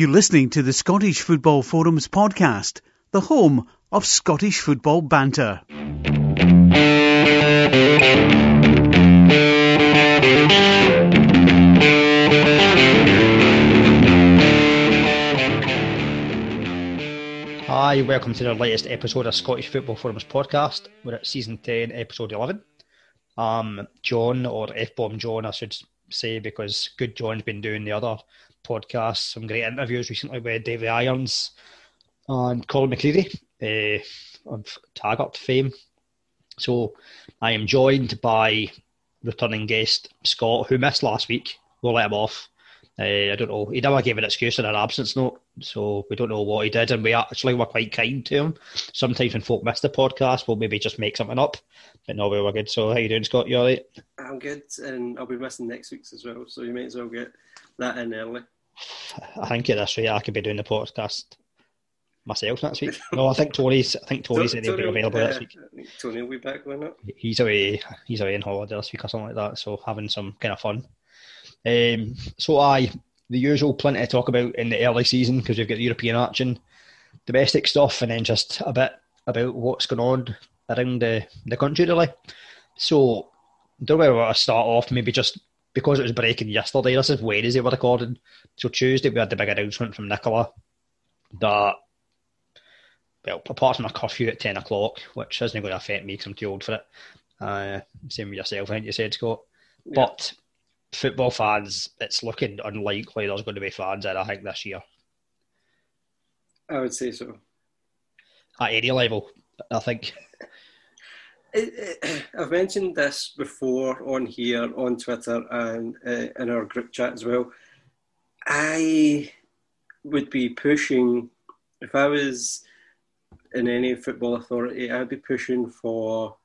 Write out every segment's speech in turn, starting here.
You're listening to the Scottish Football Forums podcast, the home of Scottish football banter. Hi, welcome to the latest episode of Scottish Football Forums podcast. We're at season 10, episode 11. Um, John, or F Bomb John, I should say, because Good John's been doing the other podcasts, some great interviews recently with David Irons and Colin McCredie uh, of Taggart fame. So I am joined by returning guest Scott, who missed last week. We'll let him off. Uh, I don't know. He never gave an excuse in an absence note, so we don't know what he did. And we actually were quite kind to him. Sometimes when folk miss the podcast, we'll maybe just make something up. But no, we were good. So how you doing, Scott? You all right? I'm good, and I'll be missing next week's as well. So you might as well get that in early. I think at this rate, I could be doing the podcast myself next week. No, I think Tony's. I think Tony's said he'll be available uh, this week. Tony will be back, will not? He's away. He's away on holiday this week or something like that. So having some kind of fun. Um, so I the usual plenty to talk about in the early season because we've got the European action, domestic stuff, and then just a bit about what's going on around the, the country really. So don't know where we want to start off. Maybe just because it was breaking yesterday. This is Wednesday we're recording. So Tuesday we had the big announcement from Nicola that well, apart from a curfew at ten o'clock, which isn't going to affect me because I'm too old for it. Uh, same with yourself, I think you said, Scott. Yeah. But football fans, it's looking unlikely there's going to be fans in, I think, this year. I would say so. At any level, I think. I've mentioned this before on here, on Twitter, and uh, in our group chat as well. I would be pushing, if I was in any football authority, I'd be pushing for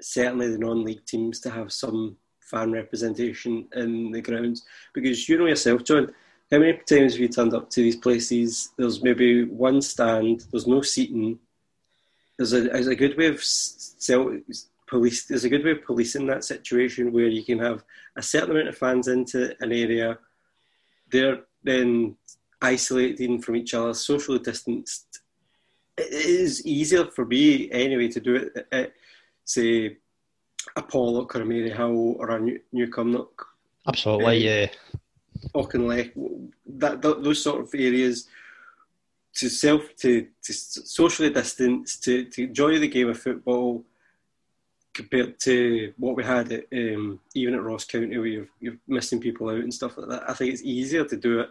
certainly the non league teams to have some fan representation in the grounds. Because you know yourself, John, how many times have you turned up to these places? There's maybe one stand, there's no seating. There's a, there's a good way of self, police. There's a good way of policing that situation where you can have a certain amount of fans into an area. They're then isolating from each other, socially distanced. It is easier for me anyway to do it at, say, a Pollok or a Maryhill or a New, Newcomnock Absolutely, eh, yeah. Auchinleck, that, that those sort of areas to self to, to socially distance to, to enjoy the game of football compared to what we had at, um, even at Ross County where you're, you're missing people out and stuff like that. I think it's easier to do it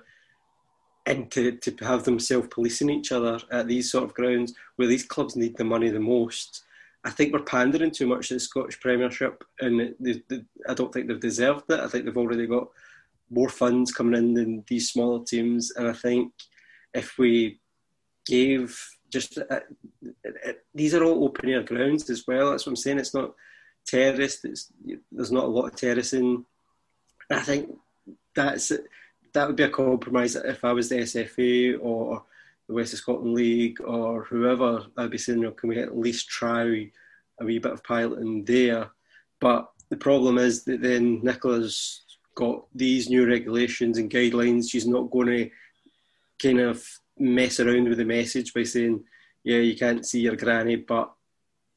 and to, to have them self policing each other at these sort of grounds where these clubs need the money the most. I think we're pandering too much to the Scottish Premiership, and they, they, I don't think they've deserved it. I think they've already got more funds coming in than these smaller teams, and I think if we gave just uh, uh, these are all open air grounds as well. That's what I'm saying. It's not terraced. It's there's not a lot of terracing. I think that's that would be a compromise if I was the SFA or the West of Scotland League or whoever. I'd be saying, you know, can we at least try a wee bit of piloting there? But the problem is that then Nicola's got these new regulations and guidelines. She's not going to kind of mess around with the message by saying, yeah, you can't see your granny, but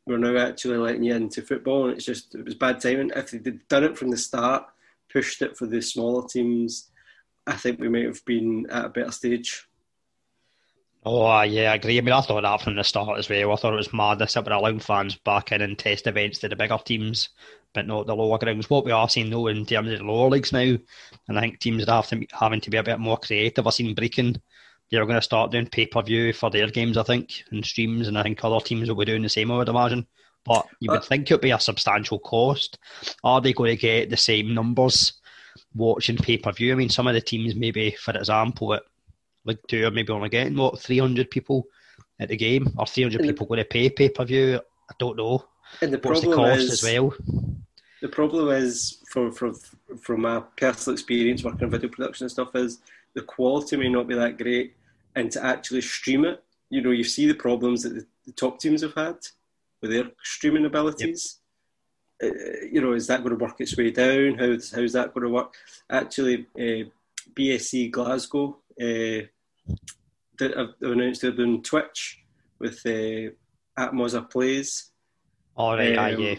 we're now actually letting you into football. And it's just, it was bad timing. If they'd done it from the start, pushed it for the smaller teams, I think we might have been at a better stage. Oh, uh, yeah, I agree. I mean, I thought that from the start as well. I thought it was madness that we're allowing fans back in and test events to the bigger teams, but not the lower grounds. What we are seeing, though, in terms of the lower leagues now, and I think teams are having to, having to be a bit more creative. I've seen Brechin, they're going to start doing pay per view for their games, I think, and streams, and I think other teams will be doing the same, I would imagine. But you would Uh, think it would be a substantial cost. Are they going to get the same numbers watching pay per view? I mean, some of the teams, maybe, for example, at League Two are maybe only getting, what, 300 people at the game? Or 300 people going to pay pay per view? I don't know. And the What's the problem cost is, as well? the problem is from from from my personal experience working in video production and stuff is the quality may not be that great and to actually stream it you know you see the problems that the, the top teams have had with their streaming abilities uh, you know is that going to work its way down how's how's that going to work actually uh, BSC Glasgow uh, have announced they're doing Twitch with uh, at Plays. All right, um, yeah.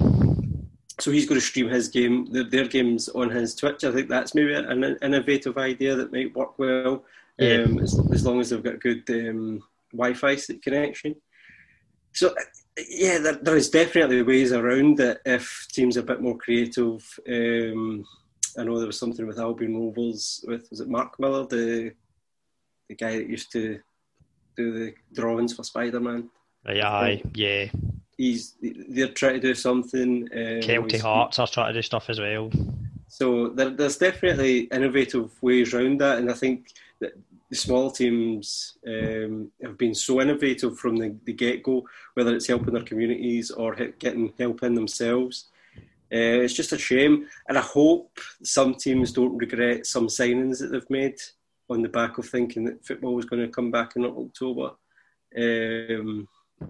So he's going to stream his game, their, games on his Twitch. I think that's maybe an innovative idea that might work well, yeah. um, as, as, long as they've got good um, Wi-Fi connection. So yeah, there, there is definitely ways around it if teams are a bit more creative. Um, I know there was something with Albion Rovers with was it Mark Millar, the the guy that used to do the drawings for Spider Man. Yeah, yeah. He's they're trying to do something. Um, Kelty Hearts are trying to do stuff as well. So there, there's definitely innovative ways around that, and I think that the small teams um, have been so innovative from the, the get go, whether it's helping their communities or getting help in themselves. Uh, it's just a shame, and I hope some teams don't regret some signings that they've made on the back of thinking that football was going to come back in October. Um,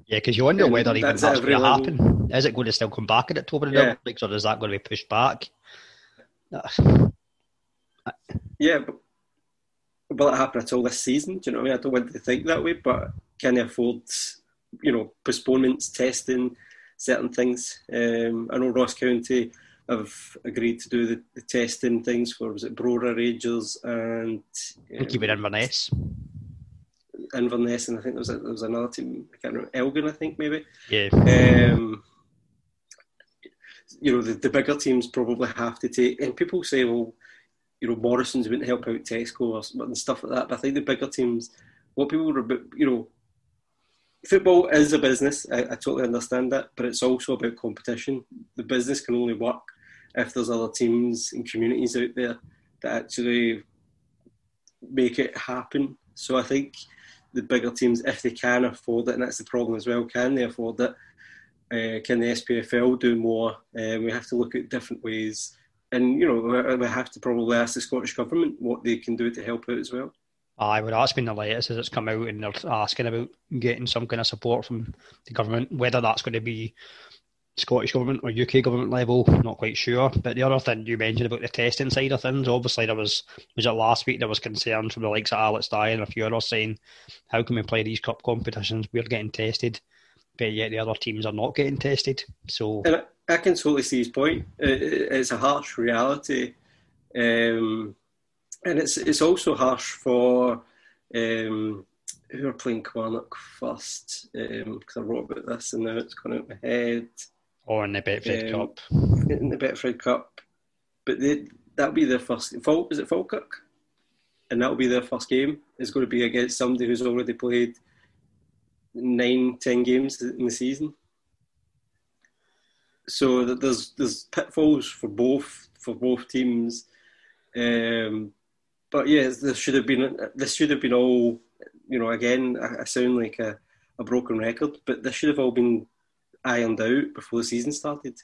yeah, because you wonder whether even that's, that's going to happen. Is it going to still come back in October in yeah. Olympics, or is that going to be pushed back? Yeah, but will it happen at all this season? Do you know what I mean? I don't want to think that way, but can they afford, you know, postponements, testing, certain things? Um, I know Ross County have agreed to do the, the testing things for was it Brora Rangers and um, I think you um, Inverness. Inverness, and I think there was a, there was another team. I can't remember Elgin, I think maybe. Yeah. Um, you know, the, the bigger teams probably have to take. And people say, well, you know, Morrison's wouldn't help out Tesco or and stuff like that. But I think the bigger teams, what people you know, football is a business. I, I, totally understand that, but it's also about competition. The business can only work if there's other teams and communities out there that actually make it happen. So I think the bigger teams, if they can afford it, and that's the problem as well, can they afford it? Uh, can the SPFL do more? Uh, we have to look at different ways and you know we have to probably ask the Scottish government what they can do to help out as well. I would ask been the latest as it's come out and they're asking about getting some kind of support from the government, whether that's going to be Scottish government or UK government level, not quite sure. But the other thing you mentioned about the testing side of things, obviously there was was it last week there was concern from the likes of Alex Dyer and a few others saying, How can we play these cup competitions? We're getting tested, but yet the other teams are not getting tested. So I can totally see his point. It's a harsh reality, um, and it's it's also harsh for um, who are playing Kilmarnock first because um, I wrote about this and now it's gone out my head. Or in the Betfred um, Cup. In the Betfred Cup, but they, that'll be their first. Fall is it Falkirk? And that'll be their first game. It's going to be against somebody who's already played nine, ten games in the season so there's there's pitfalls for both for both teams. Um, but yeah, this should have been this should have been all you know. Again, I, I sound like a, a broken record, but this should have all been ironed out before the season started.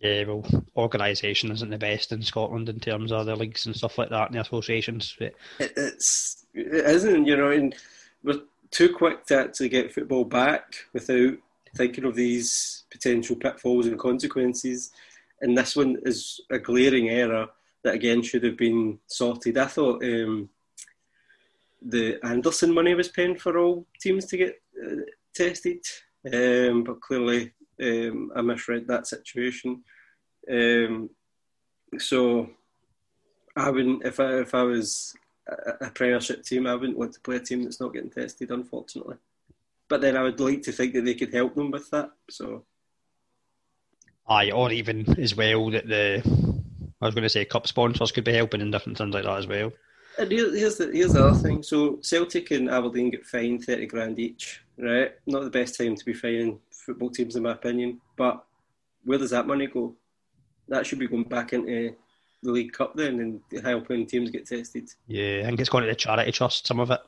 Yeah, well, organisation isn't the best in Scotland in terms of the leagues and stuff like that, and the associations. But... It, it's it isn't, you know, and we're too quick to actually get football back without thinking of these potential pitfalls and consequences. And this one is a glaring error that again should have been sorted. I thought um, the Anderson money was paying for all teams to get uh, tested, um, but clearly um, I misread that situation. Um, so I wouldn't, if I if I was a, a Premiership team, I wouldn't want to play a team that's not getting tested, unfortunately but then I would like to think that they could help them with that. So, aye, or even as well that the I was going to say cup sponsors could be helping in different things like that as well. And here's the here's the other thing. So Celtic and Aberdeen get fined thirty grand each, right? Not the best time to be fining football teams, in my opinion. But where does that money go? That should be going back into the League Cup then, and helping teams get tested. Yeah, I think it's going to the charity trust. Some of it.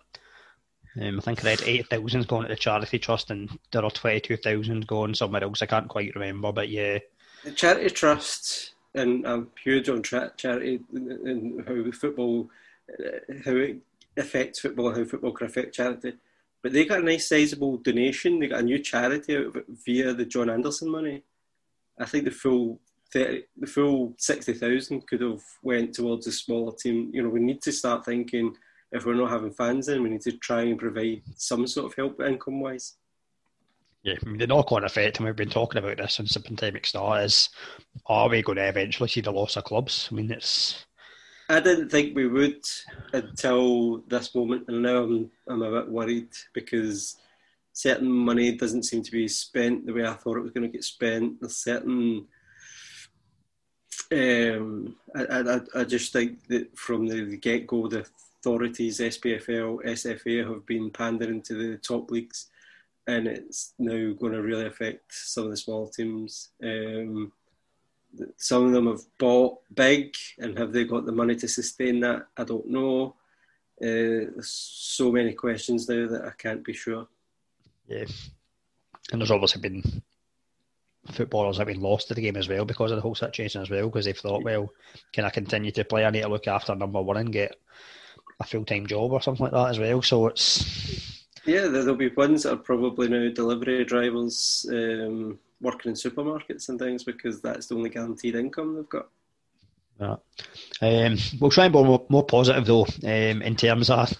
Um, I think I read 8,000 going to the charity trust and there are 22,000 going somewhere else. I can't quite remember, but yeah. The charity trust, and I'm huge on tra- charity and how football, uh, how it affects football, how football can affect charity. But they got a nice sizable donation. They got a new charity out of it via the John Anderson money. I think the full 30, the full 60,000 could have went towards a smaller team. You know, we need to start thinking if we're not having fans in, we need to try and provide some sort of help income wise. Yeah, I mean, the knock on effect, and we've been talking about this since the pandemic started, is are we going to eventually see the loss of clubs? I mean, it's. I didn't think we would until this moment, and now I'm, I'm a bit worried because certain money doesn't seem to be spent the way I thought it was going to get spent. There's certain. Um, I, I, I just think that from the get go, the authorities, SPFL, SFA, have been pandering to the top leagues and it's now going to really affect some of the small teams. Um, some of them have bought big, and have they got the money to sustain that? I don't know. Uh, so many questions now that I can't be sure. Yeah, and there's obviously been footballers have been lost to the game as well because of the whole situation as well because they've thought, well, can I continue to play? I need to look after number one and get a full time job or something like that as well. So it's yeah, there'll be ones that are probably now delivery drivers um, working in supermarkets and things because that's the only guaranteed income they've got. Yeah. Um, we'll try and be more, more positive though um, in terms of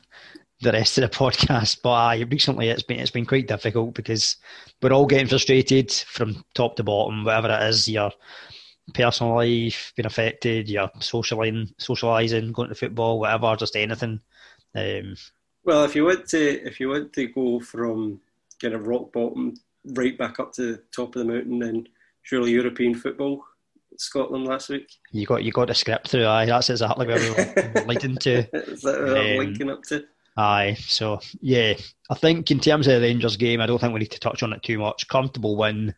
the rest of the podcast. But recently it's been it's been quite difficult because we're all getting frustrated from top to bottom. Whatever it is, your personal life being affected, your socializing, socializing, going to football, whatever, just anything. Um, well, if you want to, if you want to go from kind of rock bottom right back up to the top of the mountain, then surely European football, Scotland last week. You got you got a script through. Aye, that's exactly where we were leading to. Is that where um, linking up to? Aye, so yeah, I think in terms of the Rangers game, I don't think we need to touch on it too much. Comfortable win.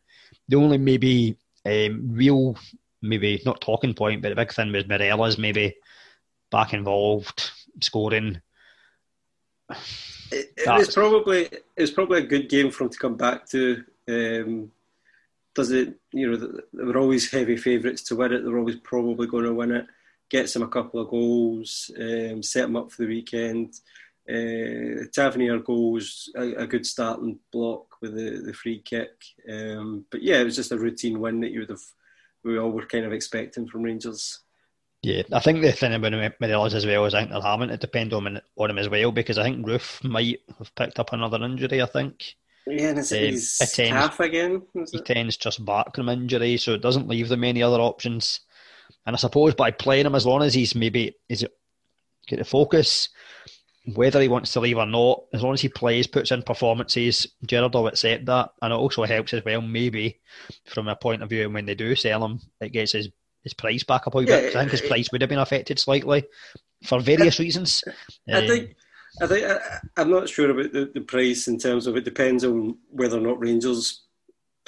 The only maybe um, real, maybe not talking point, but the big thing was Morelos maybe back involved, scoring. It, it was probably it was probably a good game for him to come back to. Um, does it? You know, they were always heavy favourites to win it. They're always probably going to win it. Gets him a couple of goals, um, set him up for the weekend. Uh, Tavernier goals a, a, good starting block with the, the free kick. Um, but yeah, it was just a routine win that you would have we all were kind of expecting from Rangers. Yeah, I think the thing about Morelos as well is I think they're having to depend on, on him as well because I think Roofe might have picked up another injury. I think. Yeah, and it's um, his it calf again. He tends just back from injury, so it doesn't leave them any other options. And I suppose by playing him as long as he's maybe is it get the focus, whether he wants to leave or not, as long as he plays, puts in performances, Gerrard will accept that, and it also helps as well. Maybe from a point of view when they do sell him, it gets his his price back up a yeah, bit. I think his price would have been affected slightly for various I, reasons. I um, think. I think I, am not sure about the, the price in terms of it depends on whether or not Rangers.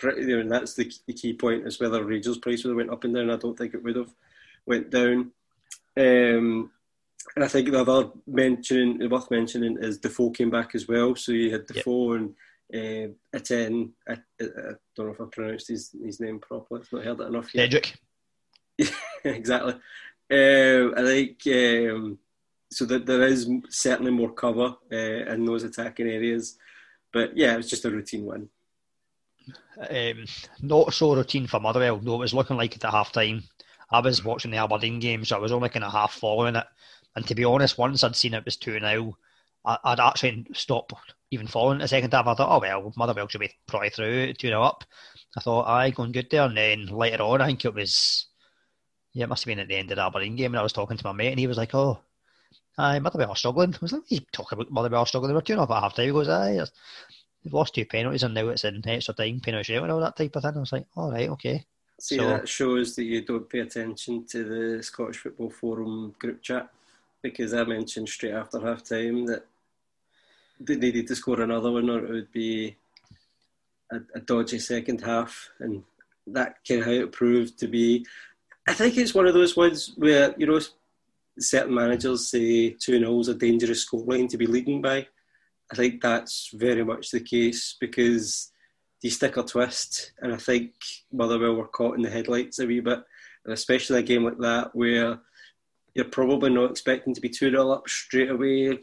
Know, that's the, the key point is whether Rangers' price would have went up and down. I don't think it would have went down. Um, and I think the other mentioning worth mentioning is Defoe came back as well. So you had Defoe yep. and uh, Etienne. I, I, I, don't know if I pronounced his, his name properly. I've not heard it enough yet. Cedric. exactly. Um, I think um, so that there is certainly more cover uh, in those attacking areas, but yeah, it was just a routine win. Um, not so routine for Motherwell, though it was looking like at the half time. I was watching the Aberdeen game, so I was only kind of half following it. And to be honest, once I'd seen it was 2 0, I'd actually stopped even following the second half. I thought, oh, well, Motherwell should be probably through 2 0 up. I thought, aye, going good there. And then later on, I think it was yeah, it must have been at the end of the Aberdeen game, and I was talking to my mate, and he was like, "Oh, aye, Motherwell are struggling." I was like, "He's talking about Motherwell struggling. They were two off at half time." He goes, "Aye, they've lost two penalties, and now it's in extra time, penalty and all that type of thing." I was like, "All right, okay." See, so, that shows that you don't pay attention to the Scottish Football Forum group chat because I mentioned straight after half time that they needed to score another one, or it would be a, a dodgy second half, and that kind of how it proved to be. I think it's one of those ones where you know certain managers say two 0 is a dangerous scoreline to be leading by. I think that's very much the case because you stick or twist, and I think Motherwell were caught in the headlights a wee bit, and especially a game like that where you're probably not expecting to be 2 0 up straight away.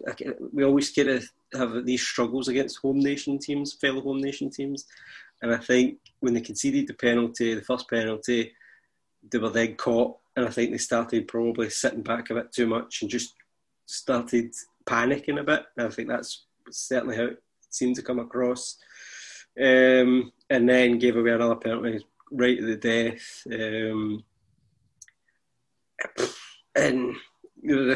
We always kind of have these struggles against home nation teams, fellow home nation teams. And I think when they conceded the penalty, the first penalty, they were then caught, and I think they started probably sitting back a bit too much and just started panicking a bit. And I think that's certainly how it seemed to come across. Um, and then gave away another penalty right at the death. Um, and you know,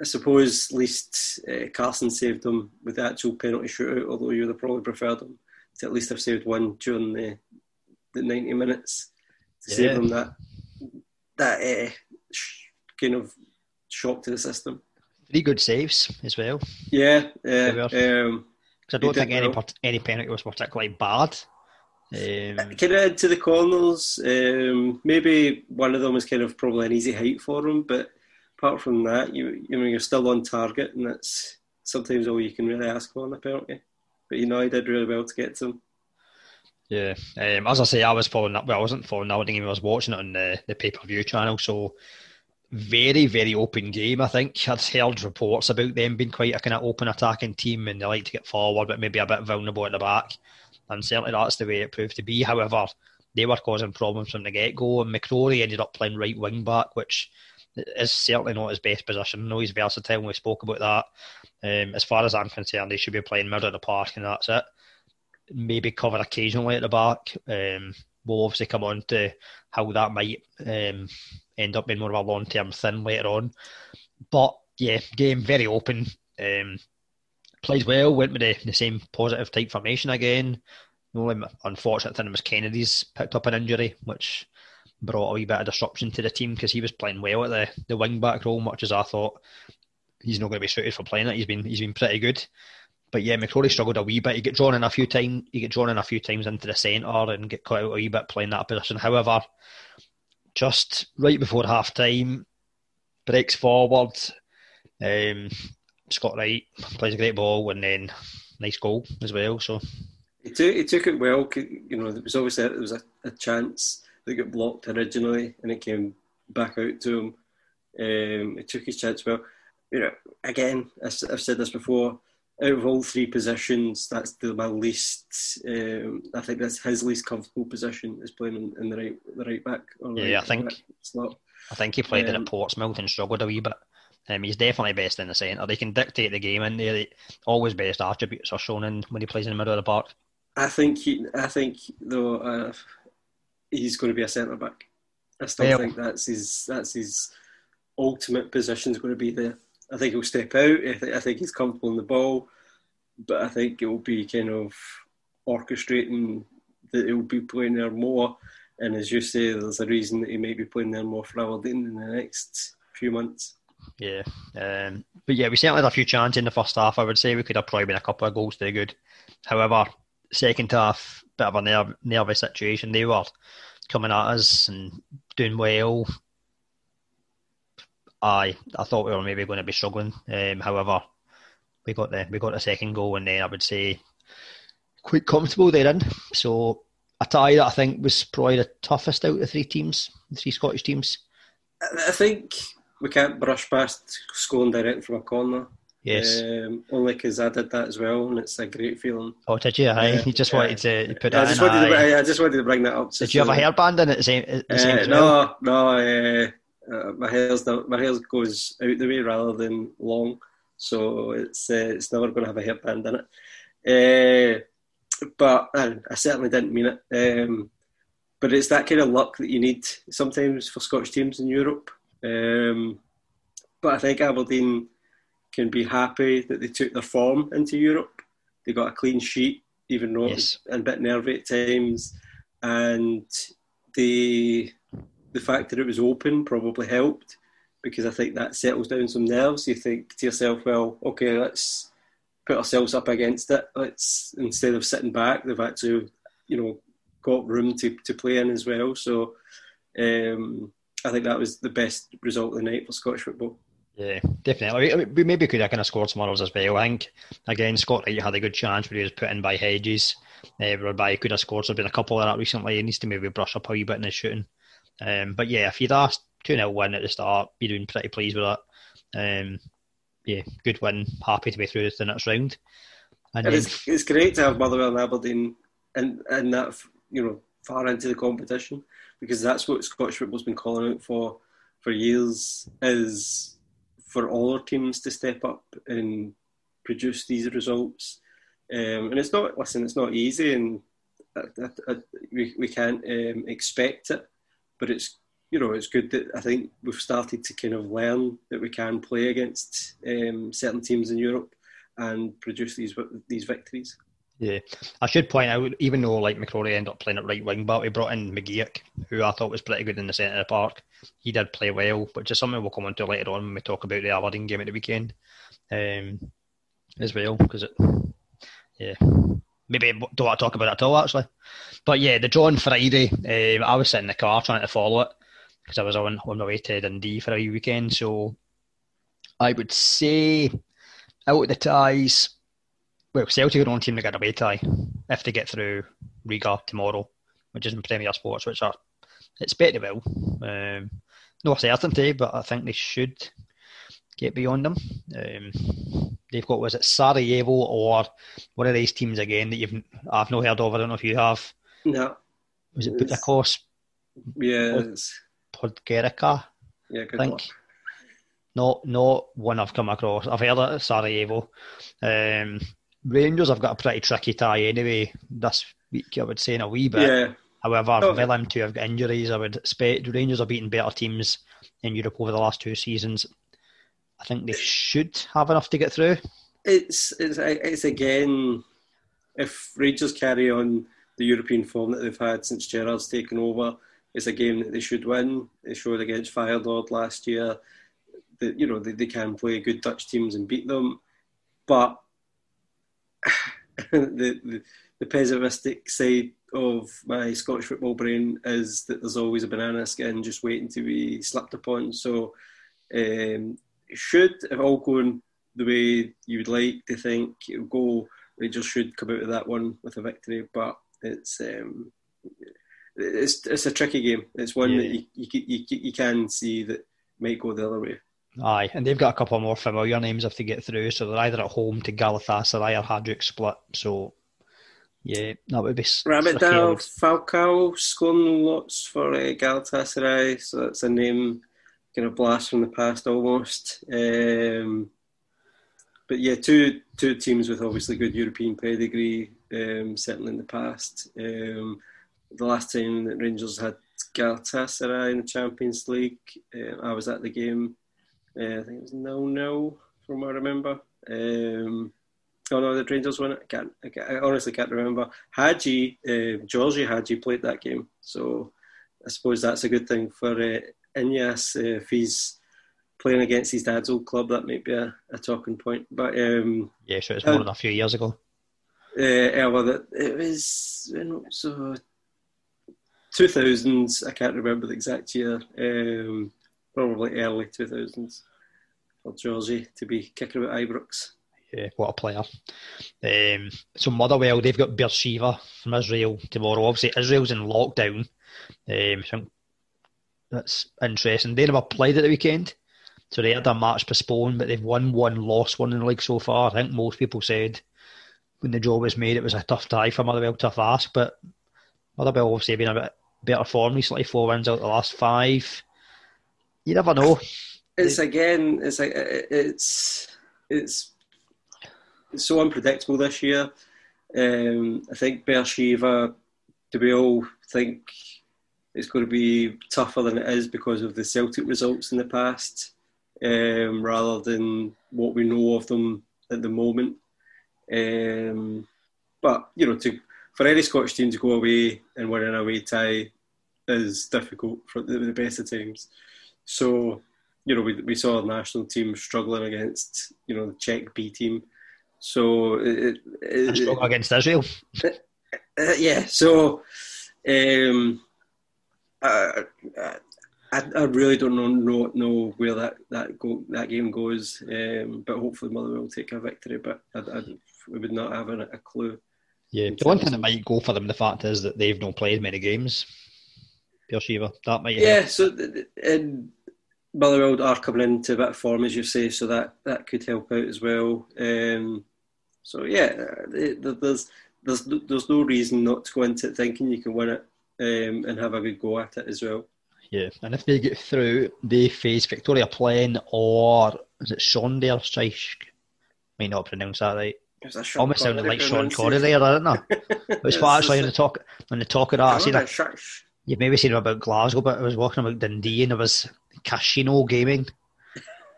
I suppose at least uh, Carson saved them with the actual penalty shootout, although you would have probably preferred them to at least have saved one during the the 90 minutes to yeah. save them that that uh, kind of shock to the system. Three good saves as well. Yeah, yeah. Um, I don't think any well. any penalty was particularly bad. Um, kind of into the corners. Um, maybe one of them was kind of probably an easy height for him, but apart from that, you you know you're still on target, and that's sometimes all you can really ask for on a penalty. But you know, he did really well to get to him. Yeah, um, as I say, I was following up. Well, I wasn't following. I was watching it on the, the pay per view channel. So very, very open game. I think I'd heard reports about them being quite a kind of open attacking team, and they like to get forward, but maybe a bit vulnerable at the back. And certainly that's the way it proved to be. However, they were causing problems from the get go, and McCrorie ended up playing right wing back, which is certainly not his best position. I know he's versatile, and we spoke about that. Um, as far as I'm concerned, he should be playing middle of the park, and that's it. Maybe cover occasionally at the back. Um, we'll obviously come on to how that might um, end up being more of a long term thing later on. But yeah, game very open. Um, played well, went with the, the same positive type formation again. The only unfortunate thing was Kennedy's picked up an injury, which brought a wee bit of disruption to the team because he was playing well at the, the wing back role, much as I thought he's not going to be suited for playing it. He's been he's been pretty good. But yeah, McCrorie struggled a wee bit. He get drawn in a few times. He get drawn in a few times into the centre and get caught out a wee bit playing that position. However, just right before half time, breaks forward. Um, Scott Wright plays a great ball and then nice goal as well. So he took, he took it well. You know, there was obviously there was a, a chance that got blocked originally, and it came back out to him. Um, he took his chance well. You know, again, I've said this before. Out of all three positions, that's the my least. Um, I think that's his least comfortable position is playing in, in the right the right back. yeah, right I think slot. I think he played um, in at Portsmouth and struggled a wee bit. Um, he's definitely best in the centre. They can dictate the game in there. Always best attributes are shown in when he plays in the middle of the park. I think he. I think though uh, he's going to be a centre back. I still well, think that's his. That's his ultimate position is going to be there. I think he'll step out. I, th- I think he's comfortable in the ball, but I think it will be kind of orchestrating that he'll be playing there more. And as you say, there's a reason that he might be playing there more for Aberdeen in the next few months. Yeah, um, but yeah, we certainly had a few chances in the first half. I would say we could have probably been a couple of goals too good. However, second half, bit of a nerve, nervous situation. They were coming at us and doing well. I I thought we were maybe going to be struggling. Um, however, we got the we got the second goal, and then I would say quite comfortable therein. So a tie that I think was probably the toughest out of the three teams, the three Scottish teams. I think we can't brush past scoring direct from a corner. Yes. Um, only because I did that as well, and it's a great feeling. Oh, did you? Aye. you just wanted to put that I just, wanted to, I just wanted to bring that up. Did you have a hairband in it? Same, the same uh, no, no. Uh, uh, my hair's my hair goes out the way rather than long, so it's uh, it's never going to have a hairband in it. Uh, but I, I, certainly didn't mean it. Um, but it's that kind of luck that you need sometimes for Scottish teams in Europe. Um, but I think Aberdeen can be happy that they took their form into Europe. They got a clean sheet, even though yes. it was a bit nervy at times, and the the fact that it was open probably helped because I think that settles down some nerves. You think to yourself, well, okay, let's put ourselves up against it. Let's instead of sitting back, they've actually, you know, got room to, to play in as well. So um, I think that was the best result of the night for Scottish football. Yeah, definitely. We maybe could have kind of scored some others as well. I think again, Scott Wright had a good chance, but he was put in by Hedges. Uh, whereby he could have scored. There's been a couple of that recently. He needs to maybe brush up a wee bit in his shooting. Um, but yeah, if you'd asked 2 0 win at the start, you'd been pretty pleased with that. Um, yeah, good win. Happy to be through the next round. And, and then, it's, it's great to have Motherwell and Aberdeen and and that you know far into the competition because that's what Scottish football's been calling out for for years is for all our teams to step up and produce these results. Um, and it's not, listen, it's not easy, and I, I, I, we we can't um, expect it, but it's you know it's good that I think we've started to kind of learn that we can play against um, certain teams in Europe and produce these these victories. Yeah, I should point out, even though like McCrorie ended up playing at right wing, but we brought in McGeouch, who I thought was pretty good in the centre of the park. He did play well, which is something we'll come on to later on when we talk about the Aberdeen game at the weekend, um, as well. Because it, yeah, maybe don't want to talk about it at all actually. But yeah, the draw on Friday, um, I was sitting in the car trying to follow it because I was on on my way to Dundee for a weekend. So I would say out of the ties well, Celtic are the only team to get away tie if they get through Riga tomorrow, which is in Premier Sports, which are expectable. Um, no certainty, but I think they should get beyond them. Um, they've got was it Sarajevo or one of these teams again that you've I've not heard of. I don't know if you have. No. Was it Butakos? Yeah. Podgorica. Yeah, good I think. Luck. Not not one I've come across. I've heard of Sarajevo. Um, Rangers have got a pretty tricky tie anyway this week, I would say, in a wee bit. Yeah. However, oh. Willem II have got injuries. I would expect Rangers are beating better teams in Europe over the last two seasons. I think they should have enough to get through. It's it's it's again, if Rangers carry on the European form that they've had since Gerrard's taken over, it's a game that they should win. They showed against Feyenoord last year that you know they, they can play good Dutch teams and beat them, but the, the, the pessimistic side of my Scottish football brain is that there's always a banana skin just waiting to be slapped upon. So, um, should if all going the way you would like to think it will go, Rangers should come out of that one with a victory. But it's um, it's it's a tricky game. It's one yeah. that you, you, you you can see that might go the other way. Aye, and they've got a couple more familiar names if they get through. So they're either at home to Galatasaray or Hajduk Split. So yeah, that would be. Radamel Falcao scoring lots for uh, Galatasaray. So that's a name kind of blast from the past almost. Um, but yeah, two two teams with obviously good European pedigree, um, certainly in the past. Um, the last time that Rangers had Galatasaray in the Champions League, uh, I was at the game uh, I think it was no no from what I remember. Um, oh no, the Rangers won it. I can't. I, can't, I honestly can't remember. Hagi, uh, Georgie Hagi played that game, so I suppose that's a good thing for uh, Ianis uh, if he's playing against his dad's old club. That might be a, a talking point. But um, yeah, sure, it's more than a few years ago. Uh, yeah, well, it was so two thousands. I can't remember the exact year. Um, probably early 2000s for Georgie to be kicking about Ibrox. Yeah, what a player. Um, so Motherwell, they've got Beersheva from Israel tomorrow. Obviously, Israel's in lockdown. Um, think that's interesting. They never played at the weekend, so they had a match postponed, but they've won one, lost one in the league so far. I think most people said when the job was made, it was a tough tie for Motherwell, tough ask, but Motherwell obviously have been a bit better form recently, four wins out of the last five you never know. It's again, it's it's it's so unpredictable this year. Um, I think Beersheva, do we all think it's going to be tougher than it is because of the Celtic results in the past, um, rather than what we know of them at the moment. Um, but you know, to for any Scottish team to go away and win an away tie is difficult for the, best of times. So, you know, we, we saw the national team struggling against, you know, the Czech B team. So, it, it, struggle against Israel. Uh, uh, yeah. So, um, I, I, I, really don't know, know know where that that go that game goes. Um, but hopefully, Motherwell will take a victory. But I, I, we would not have a, a clue. Yeah, the one thing that might go for them, the fact is that they've not played many games. Beersheva, that might. Yeah, help. so and Motherwell are coming into a bit of form, as you say, so that, that could help out as well. Um, so yeah, there's there's there's no reason not to go into it thinking you can win it um, and have a good go at it as well. Yeah, and if they get through, they face Viktoria Plzen or is it Sonder Streich? May not pronounce that right. Sean Almost sounded like Sean. Connery there, didn't it? It's what actually when they talk when they talk of that. I seen shush. You've maybe seen about Glasgow, but I was walking about Dundee and it was Casino Gaming.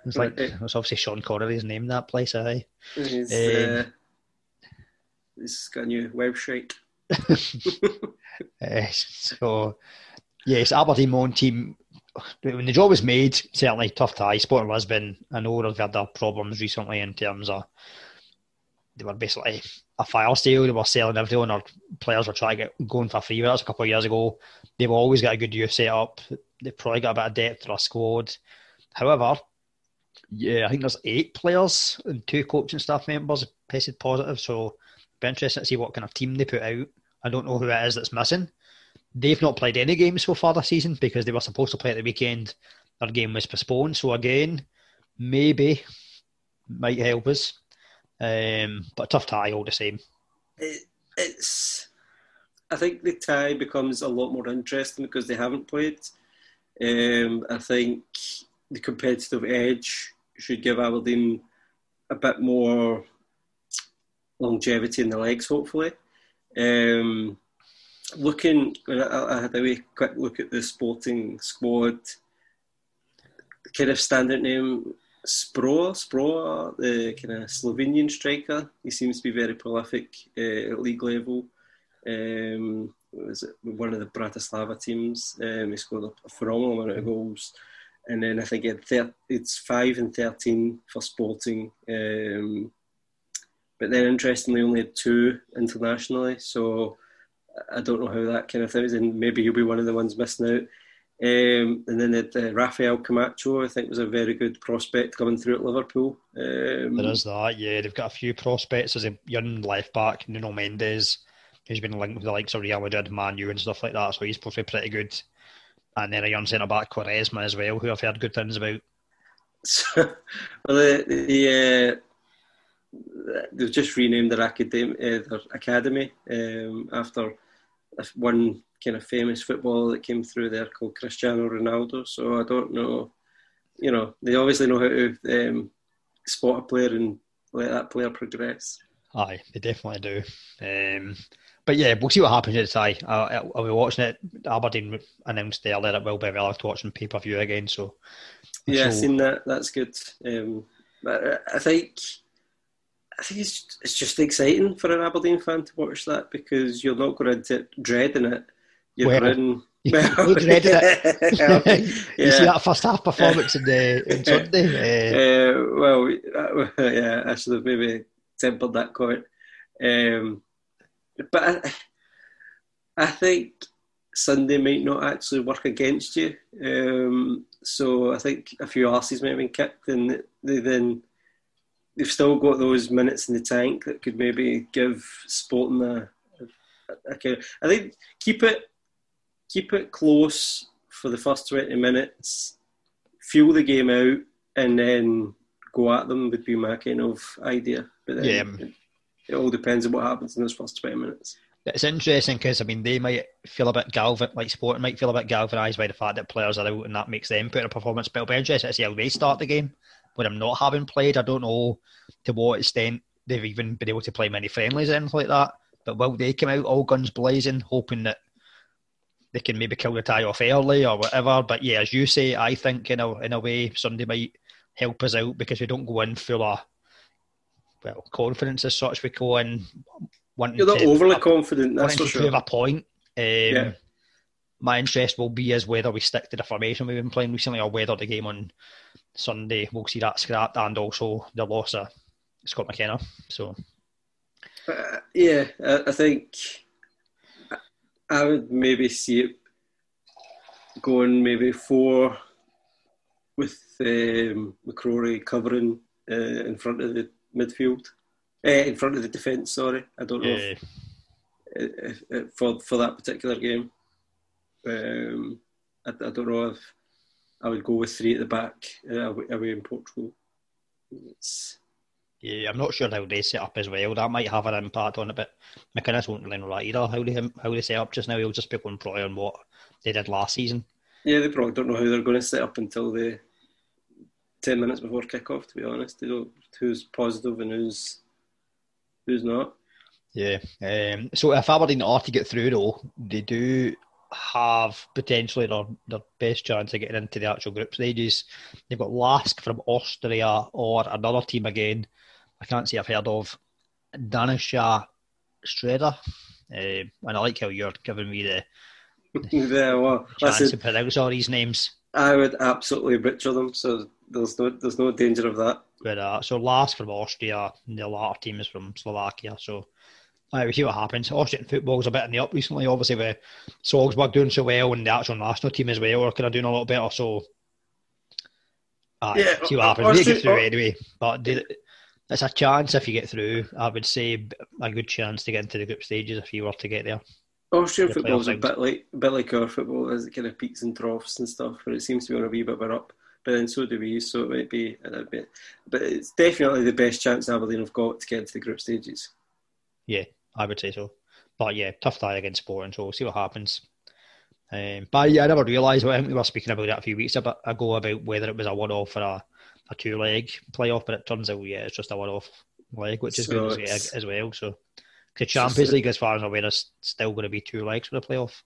It's like Right. it obviously Sean Connery's name that place, aye. He's, Um, uh, he's got a new website. Uh, so yes, Aberdeen Mon team. When the job was made, certainly tough tie. Sporting Lisbon. I know they've had their problems recently in terms of they were basically a fire sale. They were selling everything, or players were trying to get going for free. That was a couple of years ago. They've always got a good youth set up. They've probably got a bit of depth to their squad. However, yeah, I think there's eight players and two coaching staff members tested positive. So, be interesting to see what kind of team they put out. I don't know who it is that's missing. They've not played any games so far this season because they were supposed to play at the weekend. Their game was postponed. So again, maybe might help us. Um, but a tough tie all the same. It, it's. I think the tie becomes a lot more interesting because they haven't played. Um, I think the competitive edge should give Aberdeen a bit more longevity in the legs, hopefully. Um, looking, I, had a wee quick look at the sporting squad, kind of standard name Spro, Spro, the kind of Slovenian striker. He seems to be very prolific uh, at league level. Um, was it one of the Bratislava teams? Um, he scored a phenomenal amount of goals, and then I think it's five and thirteen for Sporting. Um, but then interestingly, only had two internationally. So I don't know how that kind of thing is, and maybe he'll be one of the ones missing out. Um, and then had uh, Rafael Camacho, I think, was a very good prospect coming through at Liverpool. Um, There is that, yeah. They've got a few prospects. There's a young left back, Nuno Mendes, who's been linked with the likes of Real Madrid, Man U, and stuff like that. So he's supposed to be pretty good. And then a young centre back, Quaresma, as well, who I've heard good things about. So, well, the, the uh, they've just renamed their academy, uh, their academy um, after one kind of famous footballer that came through there called Cristiano Ronaldo. So I don't know, you know, they obviously know how to um, spot a player and let that player progress. Aye, they definitely do. Um, but yeah, we'll see what happens at the tie. I'll, I'll be watching it. Aberdeen announced earlier it will be available watching pay per view again. So Yeah, I've seen that. That's good. Um, but I think I think it's it's just exciting for an Aberdeen fan to watch that because you're not going to dread in it. You're Well, going. you you dreaded it. you see that first half performance in the in Sunday. Uh, Uh, well, uh, yeah, I should have maybe tempered that quite. Um, but I, I think Sunday might not actually work against you. Um, so I think a few arses might have been kicked, and they then they've still got those minutes in the tank that could maybe give Sporting a, a, a kind of- I think keep it keep it close for the first twenty minutes, feel the game out, and then go at them would be my kind of idea. But then Yeah. it, it all depends on what happens in those first twenty minutes. it's interesting because I mean they might feel a bit galvan like Sporting might feel a bit galvanised by the fact that players are out and that makes them put in a performance. But it'll be interesting to see how they start the game with them not having played. I don't know to what extent they've even been able to play many friendlies or anything like that. But will they come out all guns blazing, hoping that they can maybe kill the tie off early or whatever? But yeah, as you say, I think in a in a way Sunday might help us out because we don't go in full of well confidence as such. We go in wanting You're not to- overly confident, that's for sure. a point. Um, Yeah. My interest will be as whether we stick to the formation we've been playing recently or whether the game on Sunday we'll see that scrapped and also the loss of Scott McKenna. So Uh, yeah, I, I think I- would maybe see it going maybe four with um, McCrorie covering uh, in front of the midfield, uh, in front of the defence. Sorry, I don't know if, uh, if, for for that particular game. Um, I, I don't know if I would go with three at the back uh, away, away in Portugal. It's, yeah, I'm not sure how they set up as well. That might have an impact on it, but McKenna's won't really know that either. How they how they set up just now, he'll just be going probably on what they did last season. Yeah, they probably don't know how they're going to set up until the ten minutes before kick-off. To be honest, they don't who's positive and who's who's not. Yeah. Um, so if Aberdeen are to get through, though, they do have potentially their, their best chance of getting into the actual group stages. They've got Lask from Austria or another team again. I can't say I've heard of Dunajska Streda. Uh, and I like how you're giving me the yeah, well, chance listen, to pronounce all these names. I would absolutely butcher them, so there's no there's no danger of that. But uh, so Lask from Austria, and the latter team is from Slovakia. So uh, we see what happens. Austrian football's a bit in the up recently, obviously with Salzburg doing so well and the actual national team as well are kind of doing a lot better. So uh, Yeah, see what happens. We get Austria- through anyway, but the, it's a chance if you get through. I would say a good chance to get into the group stages if you were to get there. Austrian The football's a bit like a bit like our football, as it kind of peaks and troughs and stuff, but it seems to be on a wee bit a up. But then so do we, so it might be a bit. But it's definitely the best chance Aberdeen have got to get into the group stages. Yeah, I would say so. But yeah, tough tie against Sporting, so we'll see what happens. Um, but yeah, I never realised, I think we were speaking about that a few weeks ago about whether it was a one off or a, a two leg playoff, but it turns out, yeah, it's just a one off leg, which is So good as, as well. So the Champions League, as far as I'm aware, is still going to be two legs for the playoff.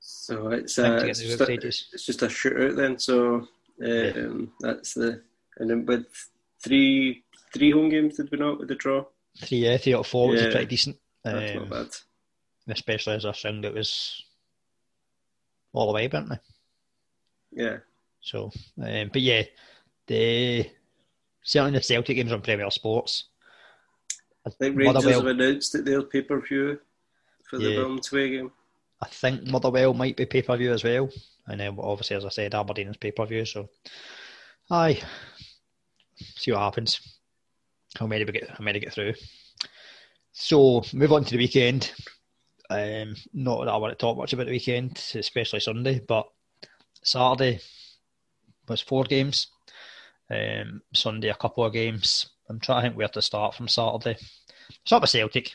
So it's, uh, it's, just a, it's just a shootout then. So um, that's the and then with three three home games did we not with the draw? Three, yeah, three out of four, which is pretty decent. That's Um, not bad. especially as I sound it was all the way, weren't they? Yeah. So, um, but yeah, the certainly the Celtic games on Premier Sports. I think Rangers Motherwell- have announced that their pay per view for the Yeah. Away game. I think Motherwell might be pay per view as well, and then obviously, as I said, Aberdeen is pay per view. So, aye, see what happens. How many we get? How many get through? So, move on to the weekend. Um, not that I want to talk much about the weekend, especially Sunday, but Saturday was four games. Um, Sunday a couple of games. I'm trying to think where to start from Saturday. Start with Celtic.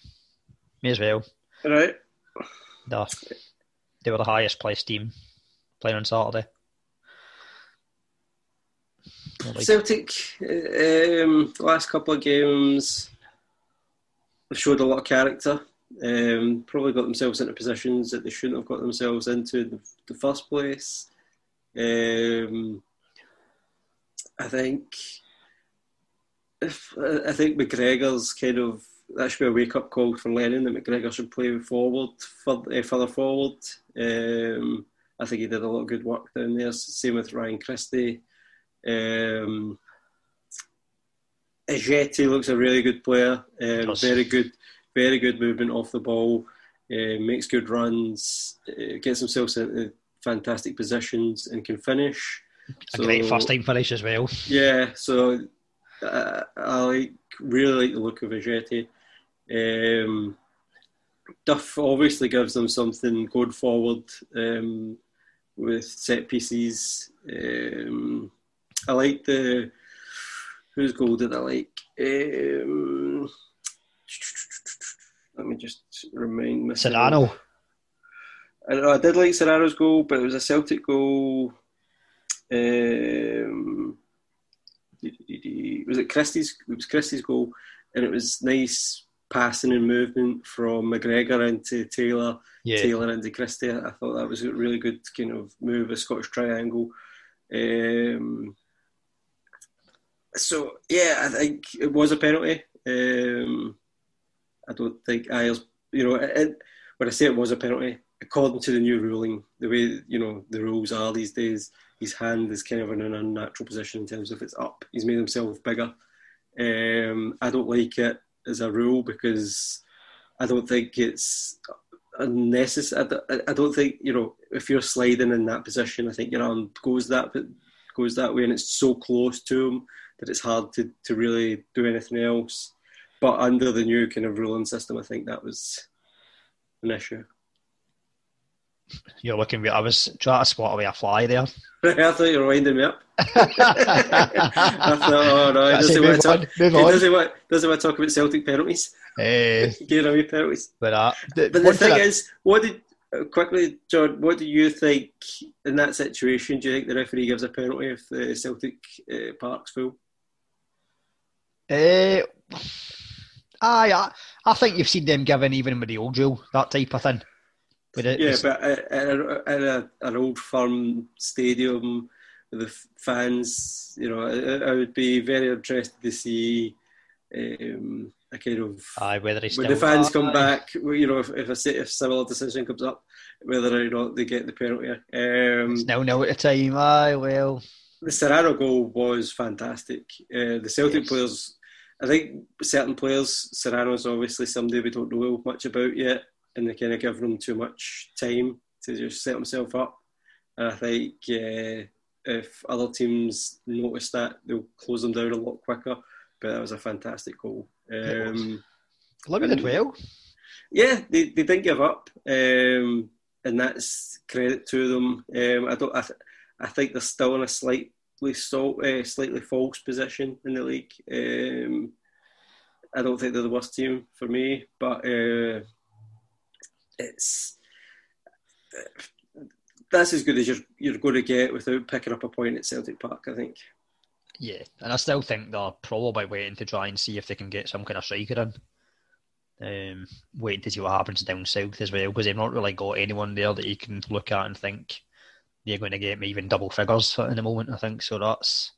May as well. Right. The, they were the highest placed team playing on Saturday. Like, Celtic, um, last couple of games, have showed a lot of character. Um, probably got themselves into positions that they shouldn't have got themselves into in the, the first place. Um, I think, if I think McGregor's kind of that should be a wake up call for Lennon that McGregor should play forward, further, further forward. Um, I think he did a lot of good work down there. Same with Ryan Christie. Um, Ajeti looks a really good player. Um, very good, very good movement off the ball. Uh, makes good runs. Uh, gets himself into fantastic positions and can finish. A great first time finish as well. yeah, so uh, I like really like the look of Ajeti. Um, Duff obviously gives them something going forward um, with set pieces. Um, I like the whose goal did I like? Um, let me just remind myself. Serrano. I, know, I did like Serrano's goal, but it was a Celtic goal. Um, was it Christie's? It was Christie's goal, and it was nice passing and movement from McGregor into Taylor, Yeah. Taylor into Christie. I thought that was a really good kind of move, a Scottish triangle. Um, so yeah, I think it was a penalty. Um, I don't think Ayers, you know, it, when I say it was a penalty, according to the new ruling, the way you know the rules are these days, his hand is kind of in an unnatural position in terms of it's up. He's made himself bigger. Um, I don't like it as a rule because I don't think it's unnecessary. I don't- think you know if you're sliding in that position, I think your arm goes that goes that way, and it's so close to him that it's hard to, to really do anything else. But under the new kind of ruling system, I think that was an issue. You're looking. I was trying to spot away a fly there. I thought you were winding me up. I thought, oh no, he That's doesn't, want talk, he doesn't, want, doesn't want to talk about Celtic penalties. Eh, Gave away penalties. but uh, the, But the thing I- is, what did Uh, quickly, John, what do you think in that situation? Do you think the referee gives a penalty if the Celtic uh, Park's full? Uh, aye, I, I think you've seen them given even with the old rule, that type of thing. It, yeah, but in, a, a, an old firm stadium with the fans, you know, I, I would be very interested to see um, a kind of aye, whether when the fans come back, you know, if if a, if similar decision comes up, whether or not they get the penalty. Um, it's now now at a time. Aye, well, the Serrano goal was fantastic. Uh, the Celtic yes. players, I think certain players, Serrano's obviously somebody we don't know much about yet, and they kind of give them too much time to just set himself up. And I think uh, if other teams notice that, they'll close them down a lot quicker. But that was a fantastic goal. Um, Limited well. Yeah, they, they didn't give up, um, and that's credit to them. Um, I don't. I, th- I think they're still in a slightly so, uh, slightly false position in the league. Um, I don't think they're the worst team for me, but uh, it's that's as good as you're you're going to get without picking up a point at Celtic Park. I think. Yeah, and I still think they're probably waiting to try and see if they can get some kind of striker in. Um, waiting to see what happens down south as well, because they've not really got anyone there that you can look at and think they're going to get me even double figures in the moment. I think so. That's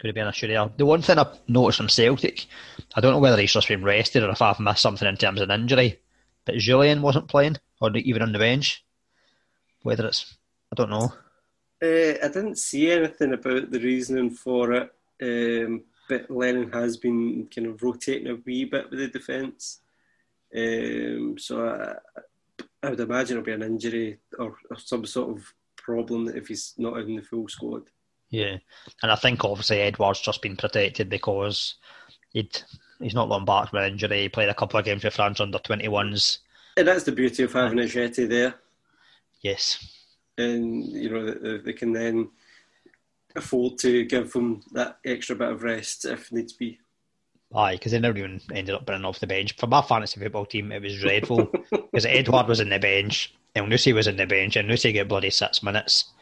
going to be an issue there. The one thing I've noticed from Celtic, I don't know whether he's just been rested or if I've missed something in terms of an injury, but Jullien wasn't playing or even on the bench. Whether it's, I don't know. Uh, I didn't see anything about the reasoning for it, um, but Lennon has been kind of rotating a wee bit with the defence. Um, so I, I, would imagine it'll be an injury or, or, some sort of problem if he's not in the full squad. Yeah, and I think obviously Edouard's just been protected because he'd he's not long back from an injury. He played a couple of games with France under 21s. And that's the beauty of having a Ajeti there. Yes. And, you know, they can then afford to give them that extra bit of rest if needs be. Aye, because they never even ended up bringing off the bench. For my fantasy football team, it was dreadful because Edouard was in the bench, and Lucy was in the bench, and Lucy got bloody six minutes.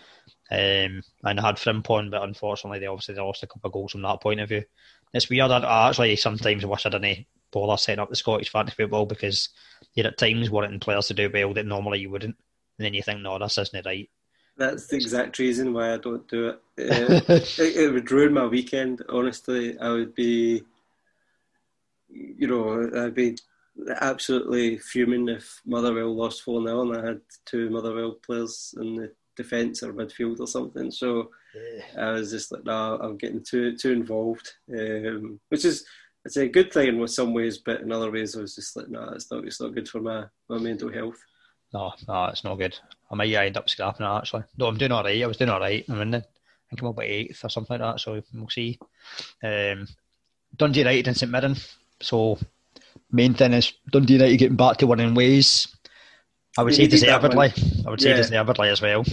Um, and I had Frimpong, but unfortunately, they obviously lost a couple of goals from that point of view. It's weird. I actually sometimes wish I didn't bother setting up the Scottish fantasy football because you're at times wanting players to do well that normally you wouldn't, and then you think, no, this isn't right. That's the exact reason why I don't do it. Uh, it, it would ruin my weekend. Honestly, I would be, you know, I'd be absolutely fuming if Motherwell lost 4 0 and I had two Motherwell players in the defence or midfield or something. So. I was just like, no, I'm getting too too involved, um, which is it's a good thing in some ways, but in other ways I was just like, no, it's not it's not good for my, my mental health. No, no, it's not good. I might end up scrapping it actually. No, I'm doing all right. I was doing all right. I'm in. I think I'm about eighth or something like that. So we'll see. Um, Dundee United and St Mirren. So main thing is Dundee United getting back to winning ways. I would say deservedly. I would say yeah. deservedly as well.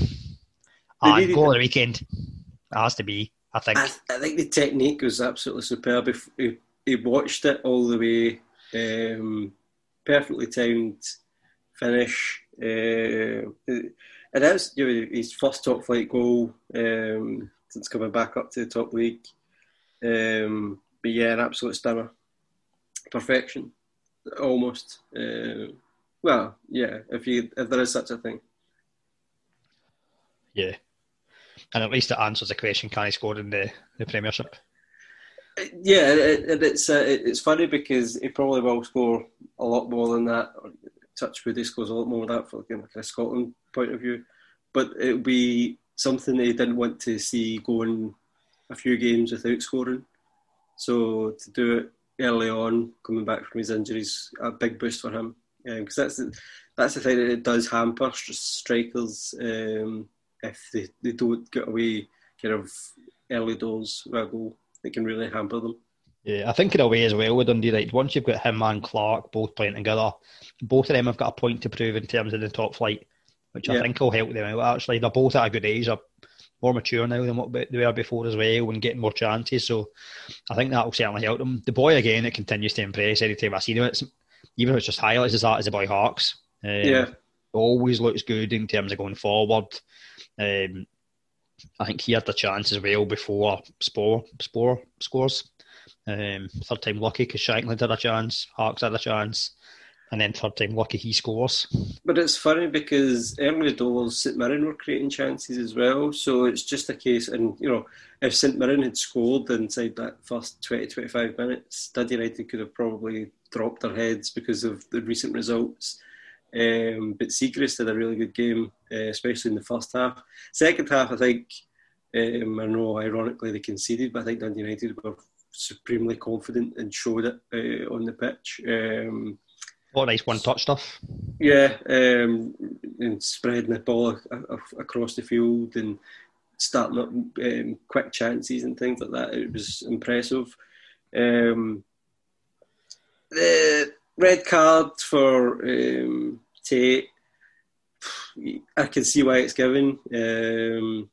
And goal of the weekend. It has to be, I think. I, I think the technique was absolutely superb. If he, he watched it all the way, um, perfectly timed finish. Uh, it is you know, his first top flight goal um, since coming back up to the top league. Um, but yeah, an absolute stunner. Perfection, almost. Uh, well, yeah, if you if there is such a thing. Yeah, and at least it answers the question: Can he score in the, the Premiership? Yeah, it, it's uh, it's funny because he probably will score a lot more than that. Touchwood, he scores a lot more than that from like a Scotland point of view, but it'll be something he didn't want to see going a few games without scoring. So to do it early on, coming back from his injuries, a big boost for him because um, that's the, that's the thing that it does hamper strikers um, if they, they don't get away kind of early doors with a goal. It can really hamper them. Yeah, I think in a way as well with Dundee, like once you've got him and Clark both playing together, both of them have got a point to prove in terms of the top flight, which I think will help them out. Actually, they're both at a good age, are more mature now than what they were before as well, and getting more chances. So I think that will certainly help them. The boy again, it continues to impress. every Anytime I see him, it's even if it's just highlights, is that is the boy Harkes. Um, yeah. always looks good in terms of going forward. Um, I think he had the chance as well before Spore Spore scores. Um, third time lucky because Shankland had a chance, Harkes had a chance, and then third time lucky he scores. But it's funny because early doors St Mirren were creating chances as well, so it's just a case. And you know, if St Mirren had scored inside that first 20 25 minutes, Dundee United could have probably dropped their heads because of the recent results. Um, but Siegrist did a really good game, uh, especially in the first half. Second half, I think, um, I know ironically they conceded, but I think Dundee United were supremely confident and showed it uh, on the pitch. Um, what nice one touch stuff. Yeah, um, and spreading the ball across the field and starting up um, quick chances and things like that. It was impressive. Um, the red card for um, Tait, I can see why it's given. Um,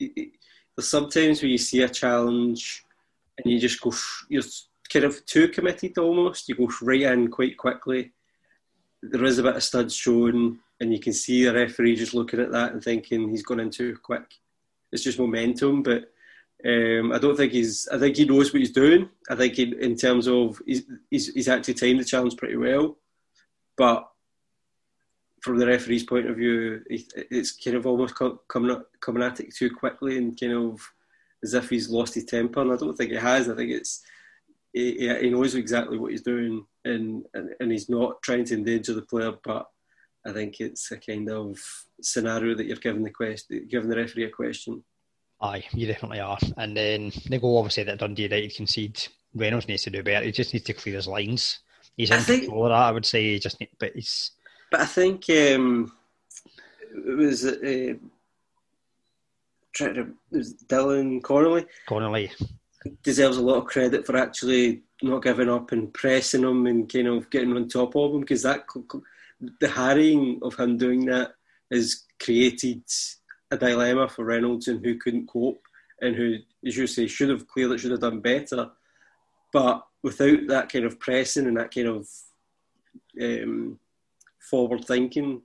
there's sometimes where you see a challenge and you just go, you're kind of too committed almost. You go right in quite quickly. There is a bit of studs shown, and you can see the referee just looking at that and thinking he's gone in too quick. It's just momentum, but um, I don't think he's. I think he knows what he's doing. I think he, in terms of he's, he's, he's actually timed the challenge pretty well, but from the referee's point of view, it's kind of almost coming coming at it too quickly and kind of as if he's lost his temper. And I don't think he has. I think it's he, he knows exactly what he's doing and, and and he's not trying to endanger the player. But I think it's a kind of scenario that you're giving the question, giving the referee a question. Aye, you definitely are. And then they go obviously that Dundee United concede. Reynolds needs to do better. He just needs to clear his lines. He's in think, control of that. I would say. He just need, but he's. But I think um, it was uh, trying to was Dylan Connolly. Connolly deserves a lot of credit for actually not giving up and pressing him and kind of getting on top of him because that the harrying of him doing that has created a dilemma for Reynolds and who couldn't cope and who, as you say, should have cleared it, should have done better. But without that kind of pressing and that kind of um, forward thinking,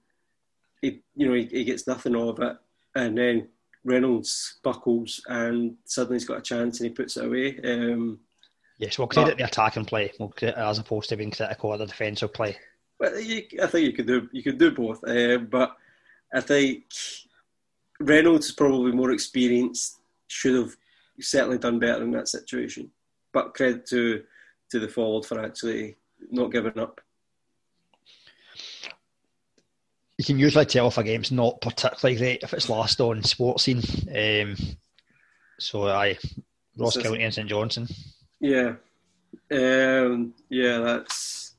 he, you know, he, he, gets nothing of it. And then Reynolds buckles and suddenly he's got a chance and he puts it away. Um, yes, we'll credit but, the attacking play we'll credit, as opposed to being critical of the defensive play. Well, I think you could do you could do both, uh, but I think Reynolds is probably more experienced, should have certainly done better in that situation. But credit to to the forward for actually not giving up. You can usually tell if a game's not particularly great if it's last on Sportscene. Um, so I Ross County and St Johnstone. Yeah, um, yeah, that's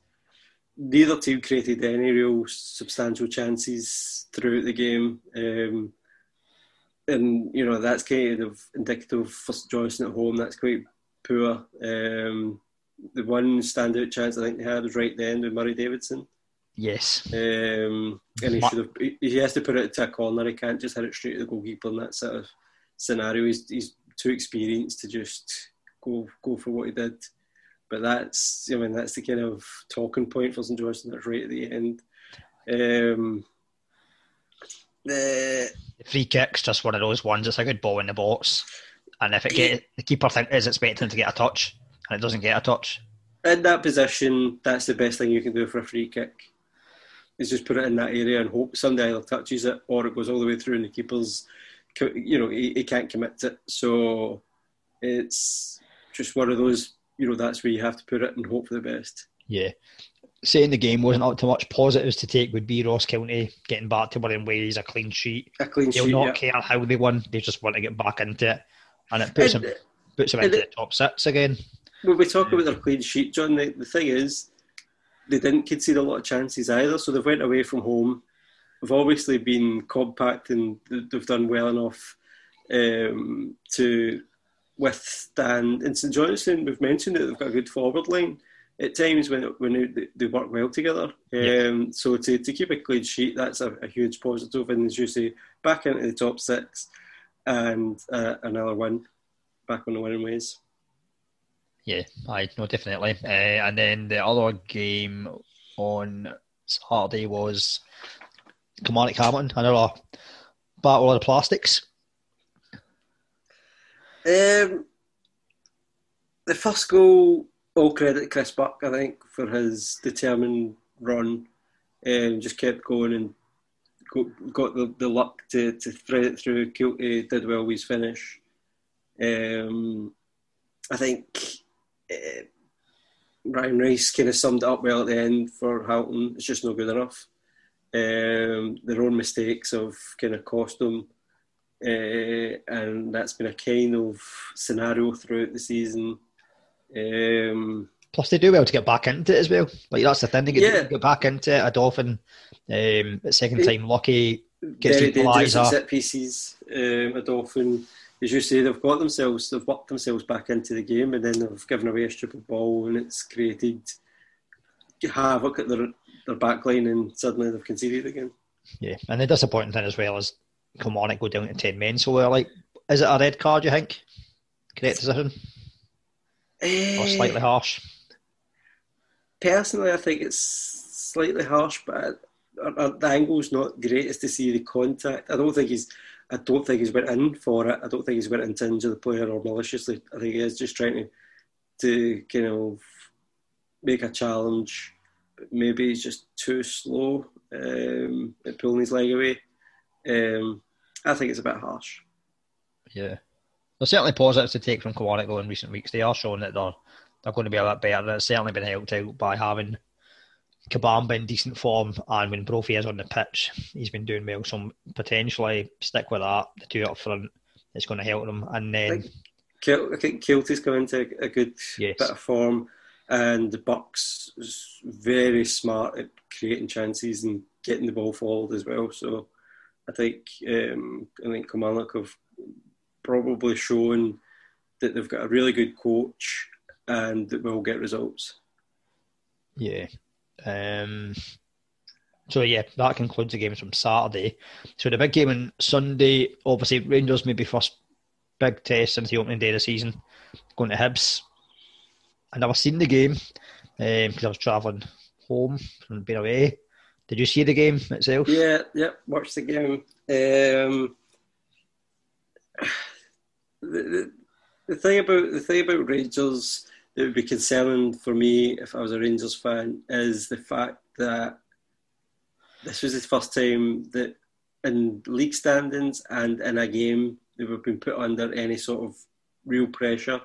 neither team created any real substantial chances throughout the game. Um, and you know that's kind of indicative for Johnstone at home. That's quite poor. Um, the one standout chance I think they had was right then with Murray Davidson. Yes. Um, and he should have. He has to put it to a corner. He can't just hit it straight to the goalkeeper in that sort of scenario. He's, he's too experienced to just go go for what he did. But that's I mean that's the kind of talking point for St Johnstone. That's right at the end. Um, the, free kick's just one of those ones. It's a good ball in the box, and if it get the keeper think, is expecting to get a touch, and it doesn't get a touch. In that position, that's the best thing you can do for a free kick. Is just put it in that area and hope somebody either touches it or it goes all the way through and the keeper's, you know, he, he can't commit to it. So it's just one of those, you know, that's where you have to put it and hope for the best. Yeah saying the game wasn't up to much positives to take would be Ross County getting back to winning ways, a clean sheet. A clean sheet They'll sheet. not yeah. care how they won; they just want to get back into it, and it puts and, them puts them into it, the top six again. When we talk about their clean sheet, John, the, the thing is, they didn't concede a lot of chances either. So they've went away from home. They've obviously been compact and they've done well enough um, to withstand. In St Johnstone, we've mentioned that they've got a good forward line at times when when they work well together. Yeah. Um, so to, to keep a clean sheet, that's a, a, huge positive. And as you say, back into the top six, and uh, another one back on the winning ways. Yeah, I no definitely. Uh, and then the other game on Saturday was Kilmarnock Hamilton? Another battle of the plastics. Um, the first goal, all credit Chris Burke, I think, for his determined run. Um, just kept going and got, got the, the luck to, to thread it through. Kiltie did well with his finish. Um, I think uh, Brian Rice kind of summed it up well at the end for Halton. It's just not good enough. Um, their own mistakes have kind of cost them. Uh, and that's been a kind of scenario throughout the season. Um, Plus, they do well to get back into it as well. Like that's the thing; they get, Yeah. get back into it. Odoffin, um, second time lucky gets very the dangerous at equaliser. set pieces. Um, Odoffin, as you say, they've got themselves, they've worked themselves back into the game, and then they've given away a stupid ball, and it's created havoc at their their back line, and suddenly they've conceded again. Yeah, and the disappointing thing as well is Kilmarnock go down to ten men. So we're like, is it a red card? You think? Correct decision or Eh, slightly harsh? personally, I think it's slightly harsh, but uh, uh, the angle's not greatest to see the contact. I don't think he's. I don't think he's went in for it. I don't think he's went in to injure the player or maliciously. I think he is just trying to to kind of make a challenge. But maybe he's just too slow um, at pulling his leg away. Um, I think it's a bit harsh. Yeah. There's certainly positives to take from though in recent weeks. They are showing that they're they're going to be a bit better. It's certainly been helped out by having Kabamba in decent form and when Brophy is on the pitch, he's been doing well. So potentially stick with that. The two up front, it's going to help them. And then I think Kiltie's come into a, good Yes. bit of form, and the Bucks is very smart at creating chances and getting the ball forward as well. So I think um, I think Kilmarnock have probably shown that they've got a really good coach and that we'll get results. Yeah. Um, so yeah, that concludes the games from Saturday. So the big game on Sunday, obviously Rangers maybe first big test since the opening day of the season, going to Hibs. I never seen the game because I was travelling home from being away. Did you see the game itself? Yeah, yeah. watched the game. Um, the, the, thing about the thing about Rangers that would be concerning for me if I was a Rangers fan is the fact that this was the first time that in league standings and in a game they were being put under any sort of real pressure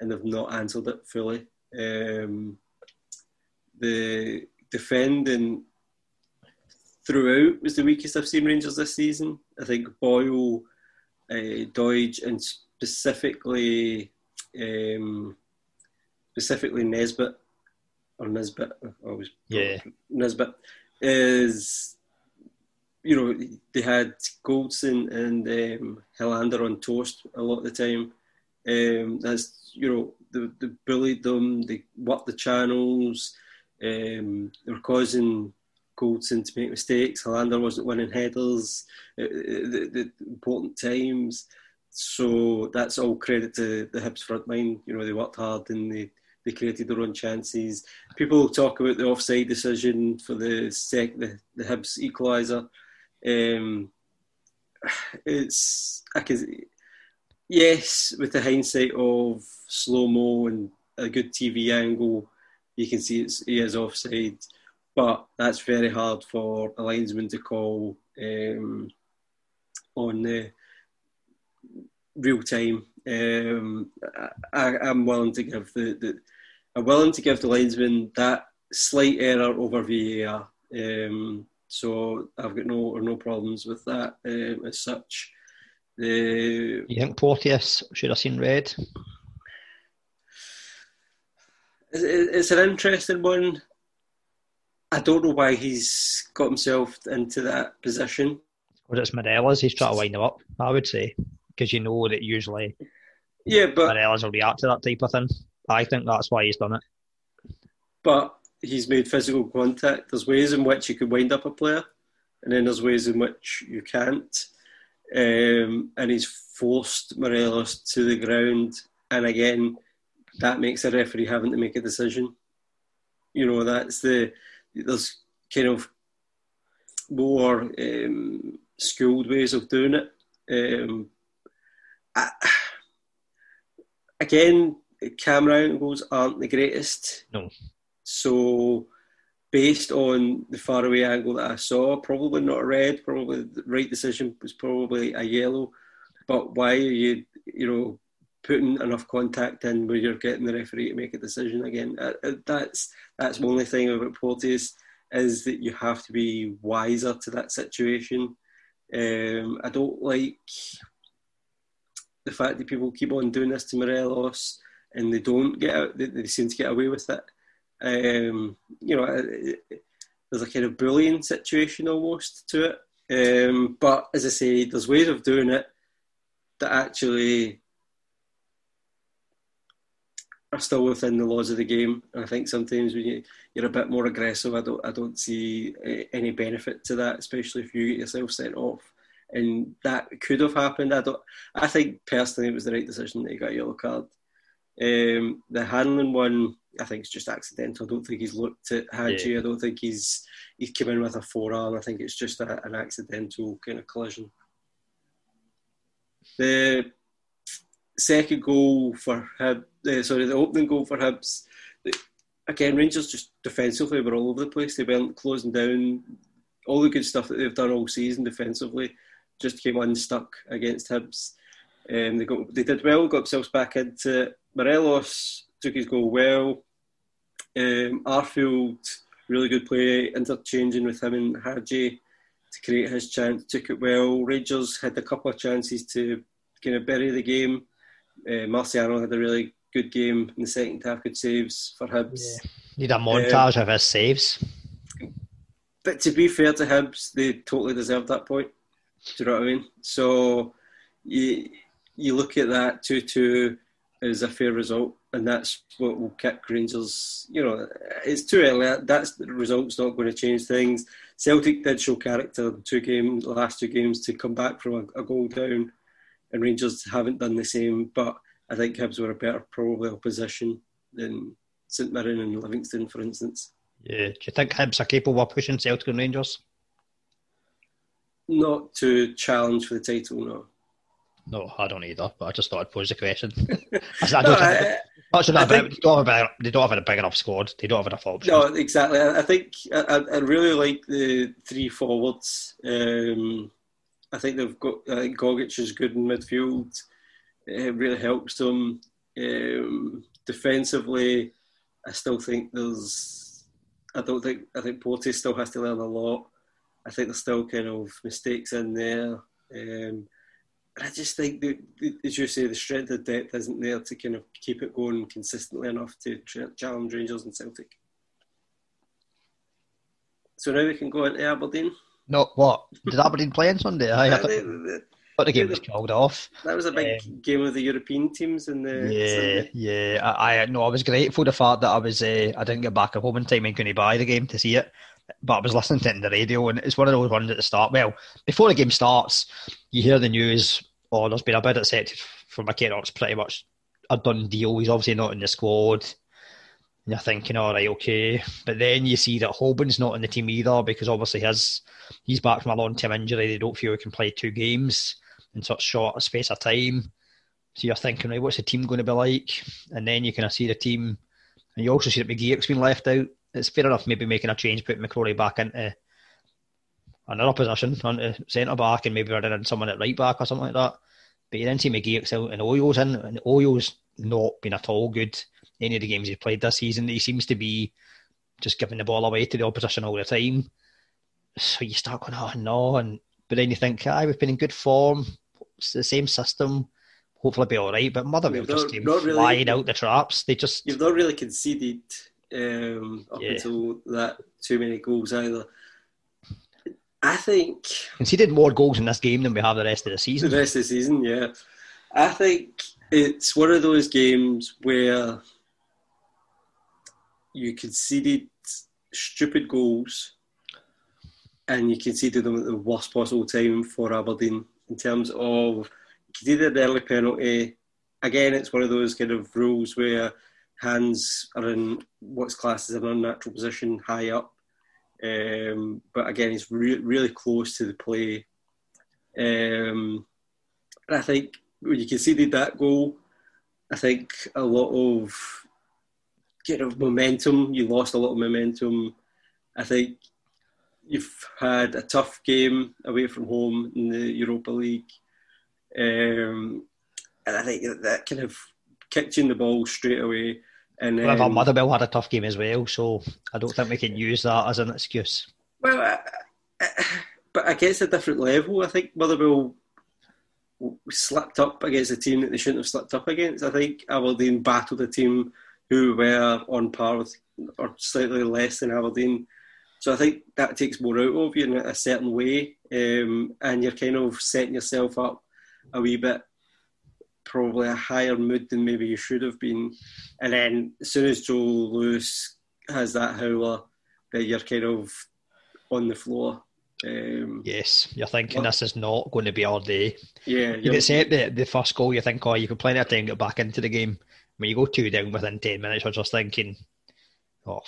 and they've not answered it fully. Um, the defending throughout was the weakest I've seen Rangers this season. I think Boyle, uh, Doidge, and specifically um, specifically Nisbet or Nisbet, always Yeah. Nisbet is you know they had Goldson and um, Helander on toast a lot of the time. Um, that's you know they, they bullied them, they worked the channels, um, they were causing Goldson to make mistakes. Helander wasn't winning headers at the, the important times. So that's all credit to the Hibs front line. You know, they worked hard and they, they created their own chances. People talk about the offside decision for the sec, the, the Hibs equaliser. Um, it's I can, yes, with the hindsight of slow mo and a good TV angle, you can see it's he is offside but that's very hard for a linesman to call um, on the real time. Um, I, I'm willing to give the, the I'm willing to give the linesman that slight error over VAR. Um, so I've got no no problems with that um, as such. The You think Porteous should have seen red? It's, it's an interesting one. I don't know why he's got himself into that position. Because it's Morelos, he's trying to wind him up, I would say. Because you know that usually Yeah, but Morelos will react to that type of thing. I think that's why he's done it. but he's made physical contact. There's ways in which you can wind up a player, and then there's ways in which you can't. Um, and he's forced Morelos to the ground, and again, that makes a referee having to make a decision. You know, that's the there's kind of more um, schooled ways of doing it. Um, I, again, camera angles aren't the greatest. No. So, based on the faraway angle that I saw, probably not a red. Probably the right decision was probably a yellow. But why are you, you know, putting enough contact in where you're getting the referee to make a decision again? Uh, uh, that's that's the only thing about Porteous is that you have to be wiser to that situation. Um, I don't like the fact that people keep on doing this to Morelos and they don't get out, they, they seem to get away with it. Um, you know, there's a kind of bullying situation almost to it. Um, but as I say, there's ways of doing it that actually are still within the laws of the game. And I think sometimes when you, you're a bit more aggressive, I don't I don't see eh, any benefit to that, especially if you get yourself sent off. And that could have happened. I don't. I think personally it was the right decision that he got a yellow card. Um, the Hanlon one, I think it's just accidental. I don't think he's looked at Hagi. Yeah. I don't think he's he's come in with a forearm. I think it's just a, an accidental kind of collision. The second goal for Hib, sorry, the opening goal for Hibs. Again, Rangers just defensively were all over the place. They weren't closing down. All the good stuff that they've done all season defensively just came unstuck against Hibs. Um, they got they did well, got themselves back into Morelos took his goal well. Um, Arfield, really good play, interchanging with him and Hagi to create his chance, took it well. Rangers had a couple of chances to kind of bury the game. Uh, Marciano had a really good game in the second half, good saves for Hibs. Yeah. Need a montage um, of his saves. But to be fair to Hibs, they totally deserved that point. Do you know what I mean? So you you look at that two two is a fair result, and that's what will kick Rangers. You know, it's too early. That's the result's not going to change things. Celtic did show character two games, the last two games, to come back from a, a goal down and Rangers haven't done the same. But I think Hibs were a better probably opposition than St Mirren and Livingston, for instance. Yeah, do you think Hibs are capable of pushing Celtic and Rangers? Not to challenge for the title, no. No, I don't either. But I just thought I'd pose the question. I, don't I, think, they, don't have a, they don't have a big enough squad. They don't have enough options. No, exactly. I, I think I, I, really like the three forwards. Um, I think they've got. I think Gogic is good in midfield. It really helps them um, defensively. I still think there's. I don't think. I think Porteous still has to learn a lot. I think there's still kind of mistakes in there. Um, I just think that, as you say, the strength of depth isn't there to kind of keep it going consistently enough to challenge Rangers and Celtic. So now we can go into Aberdeen. No, what? Did Aberdeen play on Sunday? I, thought, thought the game was called off. That was a big um, game of the European teams in the. Yeah, Sunday. yeah. I, I no, I was grateful the fact that I was uh, I didn't get back at home in time and couldn't buy the game to see it, but I was listening to it on the radio and it's one of those ones at the start. Well, before the game starts, you hear the news. Oh, there's been a bid accepted for McKenna. It's pretty much a done deal. He's obviously not in the squad you're thinking, all right, okay. But then you see that Hoban's not in the team either because obviously his he's back from a long term injury. They don't feel he can play two games in such short a space of time. So you're thinking, right, what's the team going to be like? And then you kind of see the team, and you also see that McGeouch's been left out. It's fair enough, maybe making a change, putting McCrorie back into another position, onto centre back, and maybe running in someone at right back or something like that. But you then see McGeouch's out and Ojo's in, and Ojo's not been at all good any of the games he's played this season. He seems to be just giving the ball away to the opposition all the time. So you start going, oh no, and but then you think, ah, we've been in good form. It's the same system. Hopefully, be all right. But Motherwell just came really, flying out the traps. They just you've not really conceded um, up yeah. until that too many goals either. I think conceded more goals in this game than we have the rest of the season. The rest of the season, yeah. I think it's one of those games where you conceded stupid goals and you conceded them at the worst possible time for Aberdeen in terms of conceded the early penalty. Again, it's one of those kind of rules where hands are in what's classed as an unnatural position high up. Um, but again, he's re- really close to the play. Um, and I think when you conceded that goal, I think a lot of kind of momentum. You lost a lot of momentum. I think you've had a tough game away from home in the Europa League, um, and I think that kind of kicked you in the ball straight away. And um, well, Motherwell had a tough game as well, so I don't think we can use that as an excuse. Well, but against a different level, I think Motherwell slipped up against a team that they shouldn't have slipped up against. I think Aberdeen battled a team who were on par with or slightly less than Aberdeen. So I think that takes more out of you in a certain way, um, and you're kind of setting yourself up a wee bit, probably a higher mood than maybe you should have been. And then as soon as Joe Lewis has that howler, that you're kind of on the floor. Um, yes, you're thinking well, this is not going to be our day. Yeah, you accept the, the first goal, you think, oh, you could plenty of time to get back into the game. When you go two down within 10 minutes, you're just thinking, oh,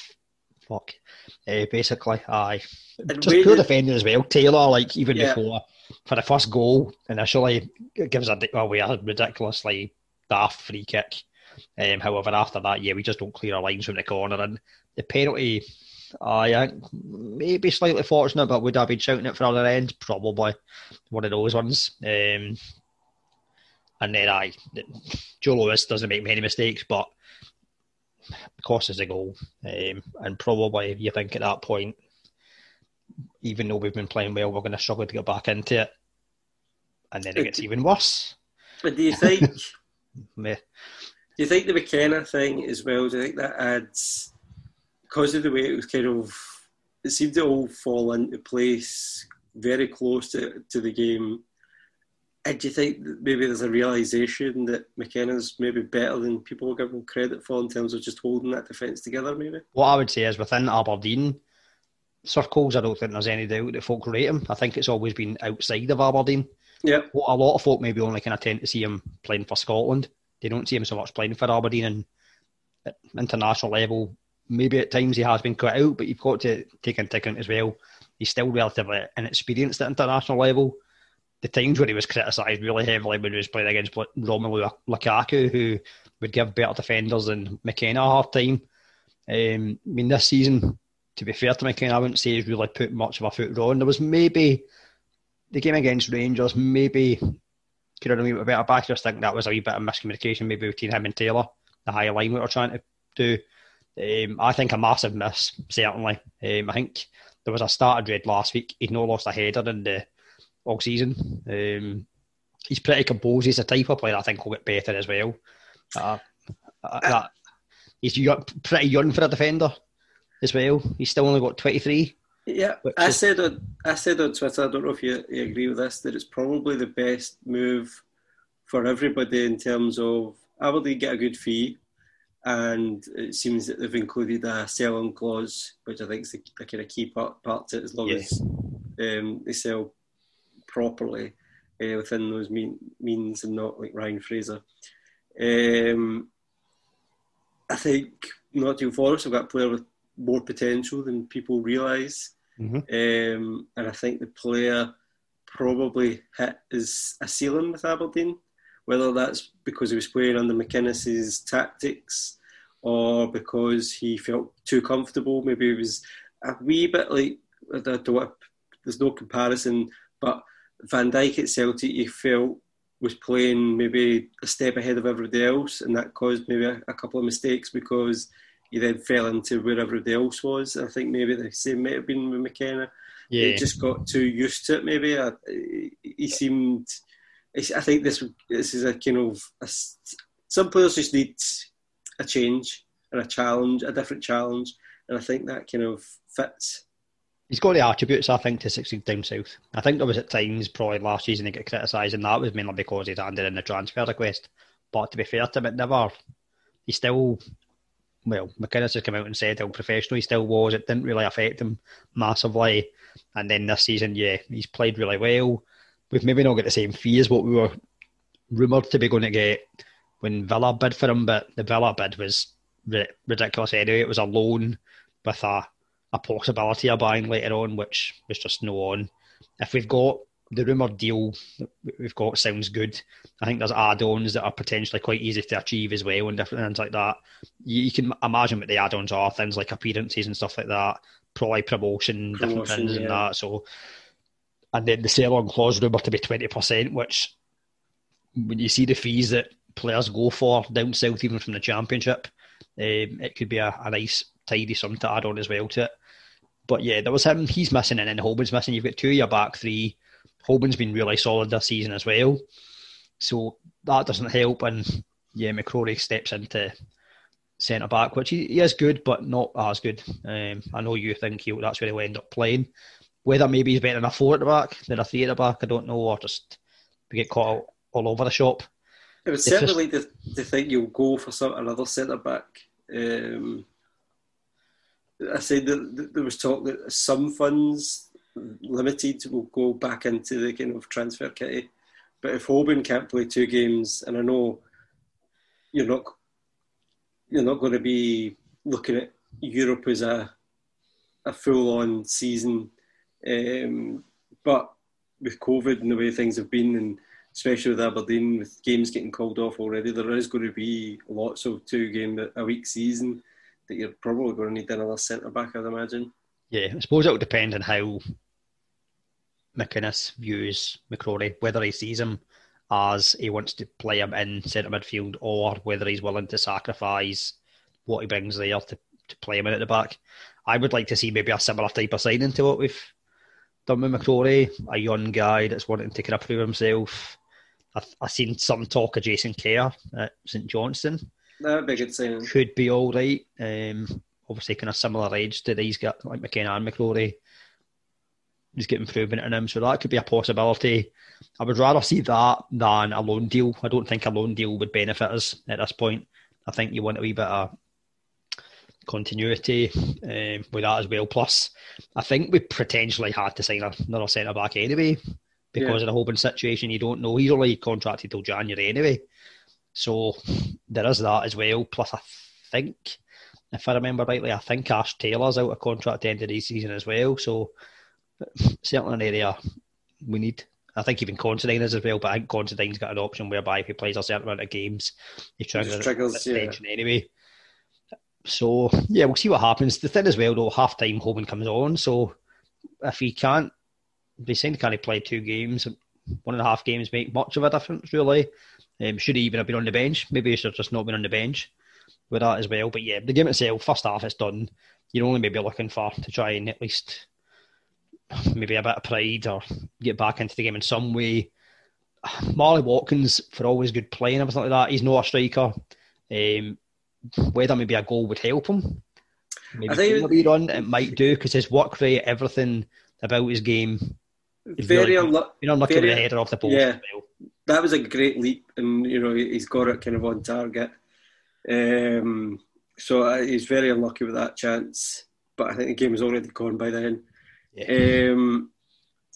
fuck. Uh, basically, aye. And just poor defending as well. Taylor, like, even yeah. before, for the first goal, initially, it gives a, well, a ridiculously daft free kick. Um, however, after that, yeah, we just don't clear our lines from the corner. And the penalty, I think maybe slightly fortunate, but would I been shouting it for other end? Probably one of those ones. Um, and then I, Joe Lewis doesn't make many mistakes, but cost us a goal. Um, and probably you think at that point, even though we've been playing well, we're going to struggle to get back into it. And then it gets even worse. But do you think? do you think the McKenna thing as well? Do you think that adds because of the way it was kind of? It seemed to all fall into place very close to, to the game and do you think maybe there's a realization that McKenna's maybe better than people give him credit for in terms of just holding that defence together, maybe? What I would say is within Aberdeen circles, I don't think there's any doubt that folk rate him. I think it's always been outside of Aberdeen. Yeah. What a lot of folk maybe only kind of tend to see him playing for Scotland. They don't see him so much playing for Aberdeen and at international level. Maybe at times he has been cut out, but you've got to take into account as well. He's still relatively inexperienced at international level the times where he was criticised really heavily when he was playing against Romelu Lukaku, who would give better defenders than McKenna a hard time. Um, I mean, this season, to be fair to McKenna, I wouldn't say he's really put much of a foot wrong. There was maybe the game against Rangers, maybe could have done a wee bit better back. I just think that was a wee bit of miscommunication maybe between him and Taylor, the high line we were trying to do. Um, I think a massive miss, certainly. Um, I think there was a started red last week. He'd not lost a header in the all season. Um, he's pretty composed. He's a type of player I think will get better as well. Uh, uh, he's young, pretty young for a defender as well. He's still only got 23. Yeah, I is... said on I said on Twitter. I don't know if you, you agree with this that it's probably the best move for everybody in terms of Aberdeen get a good fee, and it seems that they've included a sell-on clause, which I think is a, a kind of key part, part to it as long as um, they sell properly uh, within those mean, means and not like Ryan Fraser. Um, I think Nottingham Forest have got a player with more potential than people realise. Mm-hmm. Um, and I think the player probably hit his a ceiling with Aberdeen, whether that's because he was playing under McInnes's tactics or because he felt too comfortable. Maybe he was a wee bit like, there's no comparison, but Van Dijk at Celtic, you felt was playing maybe a step ahead of everybody else, and that caused maybe a, a couple of mistakes because he then fell into where everybody else was. I think maybe the same might have been with McKenna. Yeah. He just got too used to it. Maybe I, he seemed. I think this this is a kind of a, some players just need a change and a challenge, a different challenge, and I think that kind of fits he's got the attributes, I think, to succeed down south. I think there was at times probably last season he got criticised, and that was mainly because he'd handed in the transfer request. But to be fair to him, it never. He still, well, McInnes has come out and said how professional he still was. It didn't really affect him massively. And then this season, yeah, he's played really well. We've maybe not got the same fee as what we were rumoured to be going to get when Villa bid for him, but the Villa bid was ridiculous anyway. It was a loan with a a possibility of buying later on, which was just no on. If we've got the rumoured deal we've got sounds good. I think there's add-ons that are potentially quite easy to achieve as well and different things like that. You, you can imagine what the add-ons are, things like appearances and stuff like that, probably promotion, promotion different things yeah. and that. So, and then the sell-on clause rumour to be twenty percent, which when you see the fees that players go for down south, even from the championship, um, it could be a, a nice tidy sum to add on as well to it. But yeah, there was him. He's missing, and then Hoban's missing. You've got two of your back three Hoban's been really solid this season as well. So that doesn't help. And yeah, McCrorie steps into centre back, which he, he, is good, but not as good. Um, I know you think he'll, that's where he'll end up playing. Whether maybe he's better than a four at the back than a three at the back, I don't know, or just we get caught all, all over the shop. It would certainly just... like to, to think you'll go for some another centre back. Um, I said that there was talk that some funds limited will go back into the kind of transfer kitty. But if Hoban can't play two games, and I know you're not you're not going to be looking at Europe as a a full on season, um, but with COVID and the way things have been, and especially with Aberdeen, with games getting called off already, there is going to be lots of two game a week season that you're probably going to need another centre back, I'd imagine. Yeah, I suppose it will depend on how McInnes views McCrorie, whether he sees him as he wants to play him in centre midfield or whether he's willing to sacrifice what he brings there to, to play him in at the back. I would like to see maybe a similar type of signing to what we've done with McCrorie, a young guy that's wanting to kind of prove himself. I've, I've seen some talk of Jason Kerr at St Johnstone. That'd be a good signing. Could be all right. Um, obviously, kind of similar age to these guys like McKenna and McCrorie he's getting improvement in him. So that could be a possibility. I would rather see that than a loan deal. I don't think a loan deal would benefit us at this point. I think you want a wee bit of continuity um, with that as well. Plus, I think we potentially had to sign another centre back anyway because yeah. of the Hoban situation. You don't know. He's only contracted till January anyway. So there is that as well. Plus, I think, if I remember rightly, I think Ash Taylor's out of contract at the end of the season as well. So certainly an area we need. I think even Considine is as well, but I think Considine's got an option whereby if he plays a certain amount of games, he triggers, triggers yeah. anyway. So yeah, we'll see what happens. The thing as well, though, half time Hoban comes on, so if he can't, be saying can he play two games, one and a half games make much of a difference really. Um, should he even have been on the bench? Maybe he should have just not been on the bench with that as well. But yeah, the game itself, first half, is done. You're only maybe looking for to try and at least maybe a bit of pride or get back into the game in some way. Marley Watkins, for always good playing and everything like that, he's not a striker. Um, whether maybe a goal would help him, maybe I think it, run, it might do because his work rate, everything about his game, very really, unlu- unlucky very, with the header off the post. Yeah, well. That was a great leap, and you know he's got it kind of on target. Um, so uh, he's very unlucky with that chance, but I think the game was already gone by then. Yeah. Um,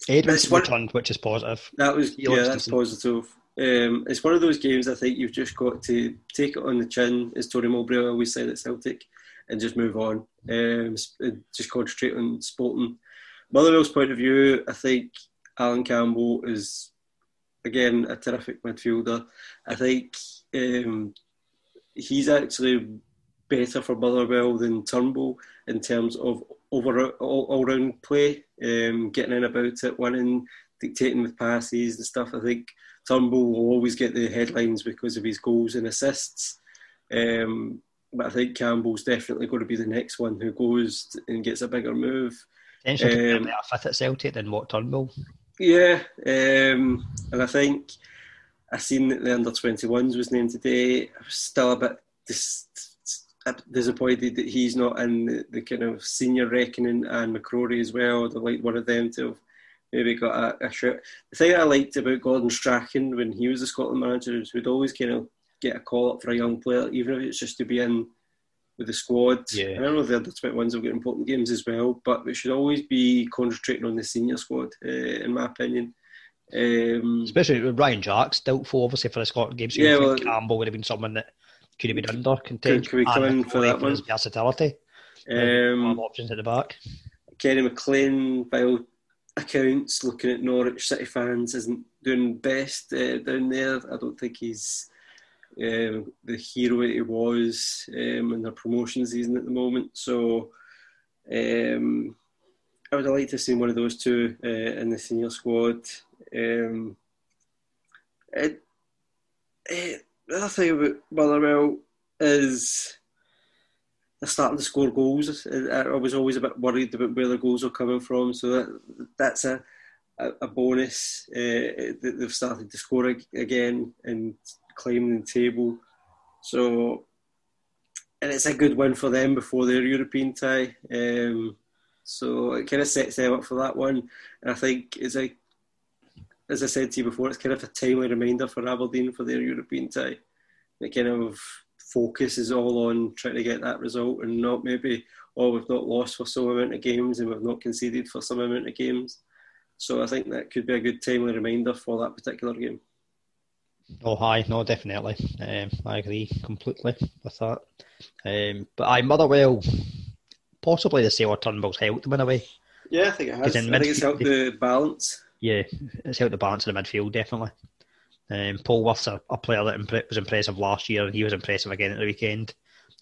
Edmonds returned, which is positive. That was he yeah, that's decent. positive. Um, it's one of those games I think you've just got to take it on the chin, as Tony Mowbray always said at Celtic, and just move on. Um, just concentrate on Sporting. Motherwell's point of view, I think Allan Campbell is again a terrific midfielder. I think um, he's actually better for Motherwell than Turnbull in terms of over all, round play, um, getting in about it, winning, dictating with passes and stuff. I think Turnbull will always get the headlines because of his goals and assists. Um, but I think Campbell's definitely going to be the next one who goes and gets a bigger move. Potentially um, a fifth at Celtic than what Turnbull. Yeah, um, and I think I seen that the under 21s was named today. I was still a bit dis- disappointed that he's not in the, the, kind of senior reckoning and McCrorie as well. I'd like one of them to have maybe got a, a shot. The thing I liked about Gordon Strachan when he was the Scotland manager is we'd always kind of get a call up for a young player, even if it's just to be in with the squad. Yeah. I don't know the other 21s have got important games as well, but we should always be concentrating on the senior squad, uh, in my opinion. Um, Especially with Ryan Jack's, doubtful obviously for the Scotland games. So yeah, well, Campbell would have been someone that could have been under contention. Could, we come in for that one? versatility. Um, options at the back. Kenny McLean, by all accounts, looking at Norwich City fans, isn't doing best uh, down there. I don't think he's um, the hero he was um, in their promotion season at the moment. So um, I would liked to see one of those two uh, in the senior squad. Um, it, it, the other thing about Motherwell is they're starting to score goals. I was always a bit worried about where the goals are coming from, so that that's a a, bonus. Uh, they've started to score again and climbing the table. So, and it's a good win for them before their European tie. Um, so it kind of sets them up for that one. And I think it's like, as I said to you before, it's kind of a timely reminder for Aberdeen for their European tie. It kind of focus is all on trying to get that result and not maybe, oh, we've not lost for some amount of games and we've not conceded for some amount of games. So I think that could be a good timely reminder for that particular game. Oh, hi, no, definitely. Um, I agree completely with that. Um, but I Motherwell, possibly the Sailor Turnbull's helped them in a way. Yeah, I think it has. I think it's helped the balance. Yeah, it's helped the balance in the midfield, definitely. Um, Polworth's a, a player that impre- was impressive last year, and he was impressive again at the weekend.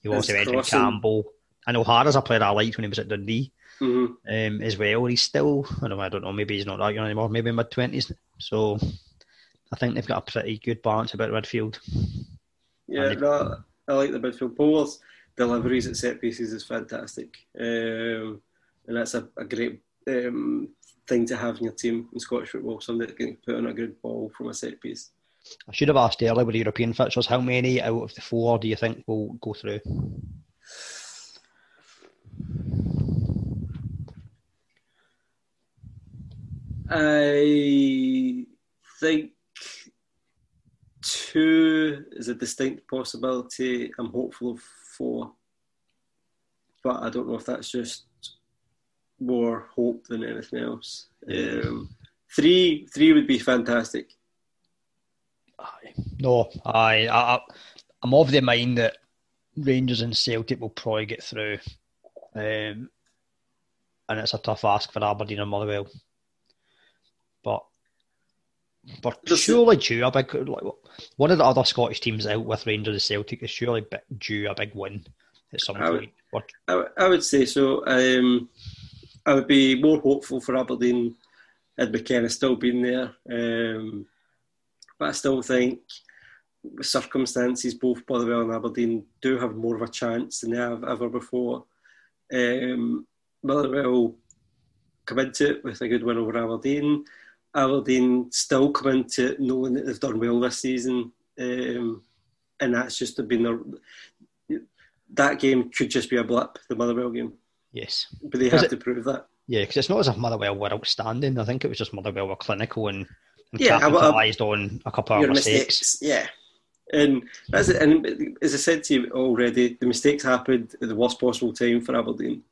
You also mentioned Campbell. I know a player I liked when he was at Dundee mm-hmm. um, as well. He's still, I don't, I don't know, maybe he's not that young anymore, maybe in mid 20s. So I think they've got a pretty good balance about midfield. Yeah, no, I like the midfield. Polworth's deliveries at set pieces is fantastic. Um, and that's a, a great um, thing to have in your team in Scottish football, somebody that can put on a good ball from a set piece. I should have asked earlier with the European fixtures, how many out of the four do you think will go through? I think two is a distinct possibility. I'm hopeful of four, but I don't know if that's just more hope than anything else. Um, three, three would be fantastic. No, I, I, I'm of the mind that Rangers and Celtic will probably get through, um, and it's a tough ask for Aberdeen and Motherwell. But surely due a big like one of the other Scottish teams out with Rangers and Celtic is surely due a big win at some I point. Would, I, I would say so. Um, I would be more hopeful for Aberdeen had McKenna still been there. Um, but I still think with circumstances, both Motherwell and Aberdeen do have more of a chance than they have ever before. Um, Motherwell come into it with a good win over Aberdeen. Aberdeen still come into it knowing that they've done well this season. Um, and that's just been a, that game could just be a blip, the Motherwell game. Yes. But they have it, to prove that. Yeah, because it's not as if Motherwell were outstanding. I think it was just Motherwell were clinical and, and yeah, capitalised on a couple of mistakes. mistakes. Yeah. And as and as I said to you already, the mistakes happened at the worst possible time for Aberdeen,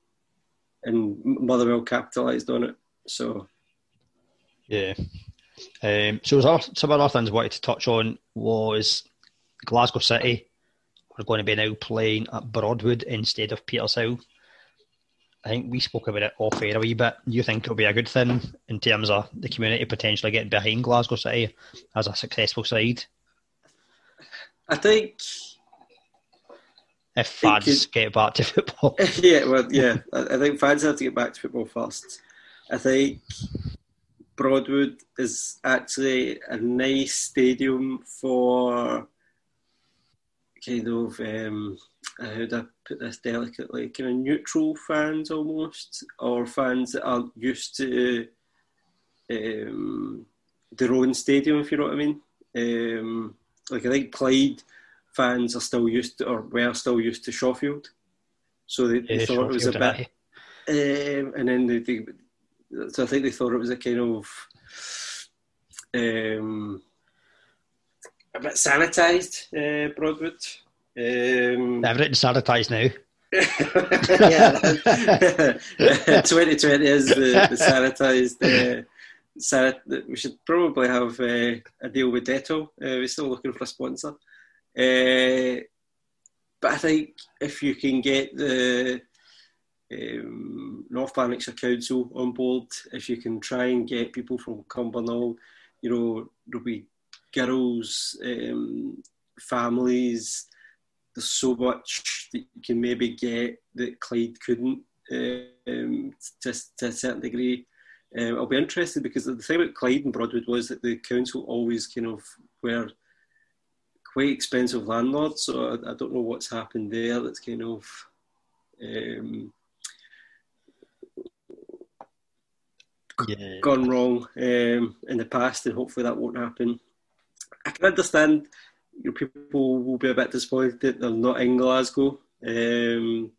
and Motherwell capitalised on it. So, yeah. Um, so, some other things I wanted to touch on was Glasgow City are going to be now playing at Broadwood instead of Petershill. I think we spoke about it off air a wee bit. You think it'll be a good thing in terms of the community potentially getting behind Glasgow City as a successful side? I think if fans could, get back to football. yeah, well, yeah, I think fans have to get back to football first. I think Broadwood is actually a nice stadium for kind of um, how do I put this delicately? Kind of neutral fans almost, or fans that aren't used to um, their own stadium, if you know what I mean. Um, like I think Clyde fans are still used to, or were still used to Shawfield, so they, they thought it was a bit. Um, and then they, they, so I think they thought it was a kind of um, a bit sanitised uh, Broadwood. Um, I've written sanitised now. yeah, 2020 is the, the sanitised. Uh, we should probably have uh, a deal with Dettol. Uh, we're still looking for a sponsor. Uh, but I think if you can get the um, North Lanarkshire Council on board. If you can try and get people from Cumbernauld, you know, there'll be girls, um, families. There's so much that you can maybe get that Clyde couldn't um, to, to a certain degree. Um, I'll be interested because the thing about Clyde and Broadwood was that the council always kind of were quite expensive landlords. So I, I don't know what's happened there. That's kind of um, Yeah. gone wrong um, in the past, and hopefully that won't happen. I can understand you know, people will be a bit disappointed that they're not in Glasgow, um,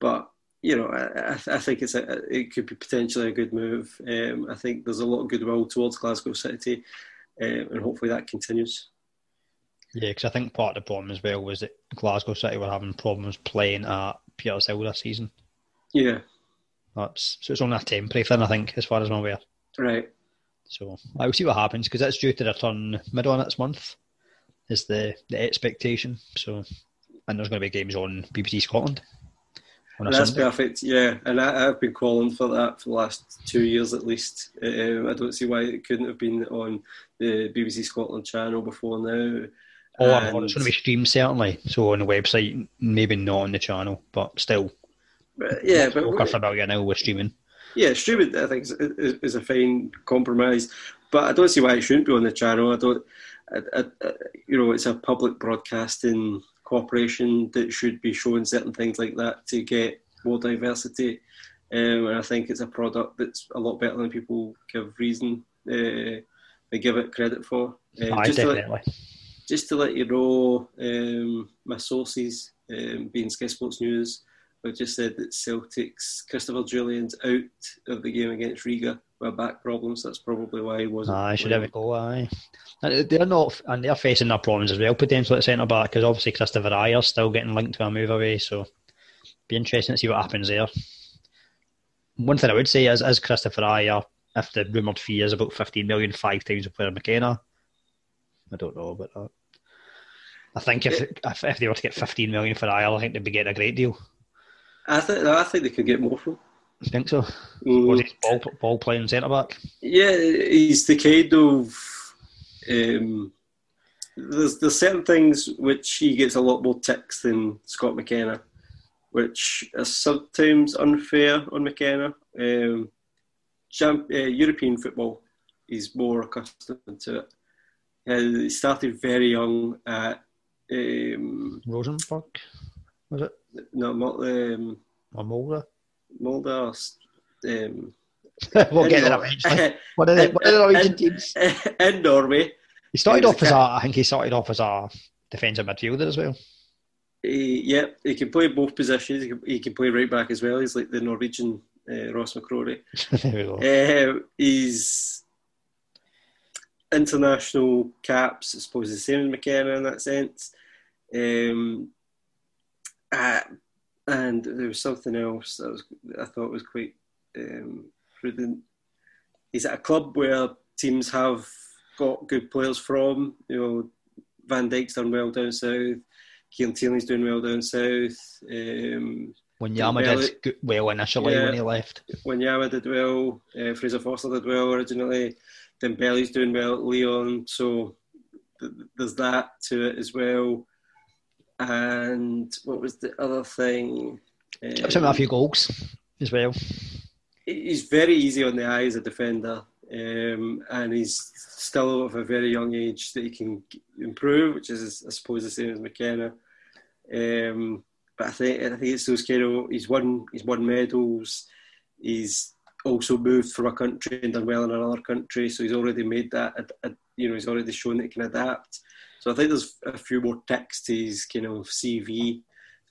but you know I, I, think it's a, it could be potentially a good move. Um, I think there's a lot of goodwill towards Glasgow City, um, and hopefully that continues. Yeah, because I think part of the problem as well was that Glasgow City were having problems playing at Petershill this season. Yeah, That's so it's only a temporary thing, I think, as far as I'm aware. right. So I will see what happens because that's due to return middle of next month. Is the the expectation? So, and there's going to be games on BBC Scotland. On a that's Sunday. perfect, yeah. And I, I've been calling for that for the last two years at least. Um, I don't see why it couldn't have been on the BBC Scotland channel before now. Oh, And- it's going to be streamed certainly. So on the website, maybe not on the channel, but still, but, yeah, but we're familiar now with streaming. Yeah, streaming I think is, is, is a fine compromise, but I don't see why it shouldn't be on the channel. I don't, I, I, I- you know, it's a public broadcasting corporation that should be showing certain things like that to get more diversity. Um, and I think it's a product that's a lot better than people give reason uh, they give it credit for. Um, just, to let, definitely. just to let you know, um, my sources, um, being Sky Sports News, have just said that Celtic's Christopher Jullien's out of the game against Riga with back problems. That's probably why he wasn't. Aye, should a go. Aye, they're not, and they're facing their problems as well potentially at centre back because obviously Kristoffer Ajer's still getting linked to a move away. So, be interesting to see what happens there. One thing I would say is, is Kristoffer Ajer, if the rumoured fee is about 15 million, five times the player McKenna, I don't know about that. I think if, if if they were to get 15 million for Ajer, I think they'd be getting a great deal. I think I think they could get more from. You think so? Mm. Was he ball, ball playing centre back? Yeah, he's the kind of. Um, there's there's certain things which he gets a lot more ticks than Scott McKenna, which is sometimes unfair on McKenna. Um, uh, European football, he's more accustomed to it. Uh, he started very young at um, Rosenborg? Was it? No, not um, Or Molde? Molde. or, Um, we'll get there eventually. One of the, one of the Norwegian in- teams. in Norway. He started off as a. I think he started off as a defensive midfielder as well. He, yeah, he can play both positions. He can, he can play right back as well. He's like the Norwegian uh, Ross McCrorie. there we go. Uh, he's international caps, I suppose, the same as McKenna in that sense. Um, uh, and there was something else that was, I thought was quite um, prudent. He's at a club where teams have got good players from. You know, Van Dijk's done well down south. Kieran Tierney's doing well down south. Um, Wanyama did well initially yeah. when he left. Wanyama did well. Uh, Fraser Forster did well originally. Then Dembele's doing well at Lyon. So th- there's that to it as well. And what was the other thing? Gives him a Um, few goals as well. he's very easy on the eye as a defender, um, and he's still of a very young age that he can improve, which is, I suppose, the same as McKenna. Um, but I think I think it's those kind of he's won he's won medals. He's also moved from a country and done well in another country, so he's already made that. you know, he's already shown that he can adapt. So I think there's a few more ticks to his kind of CV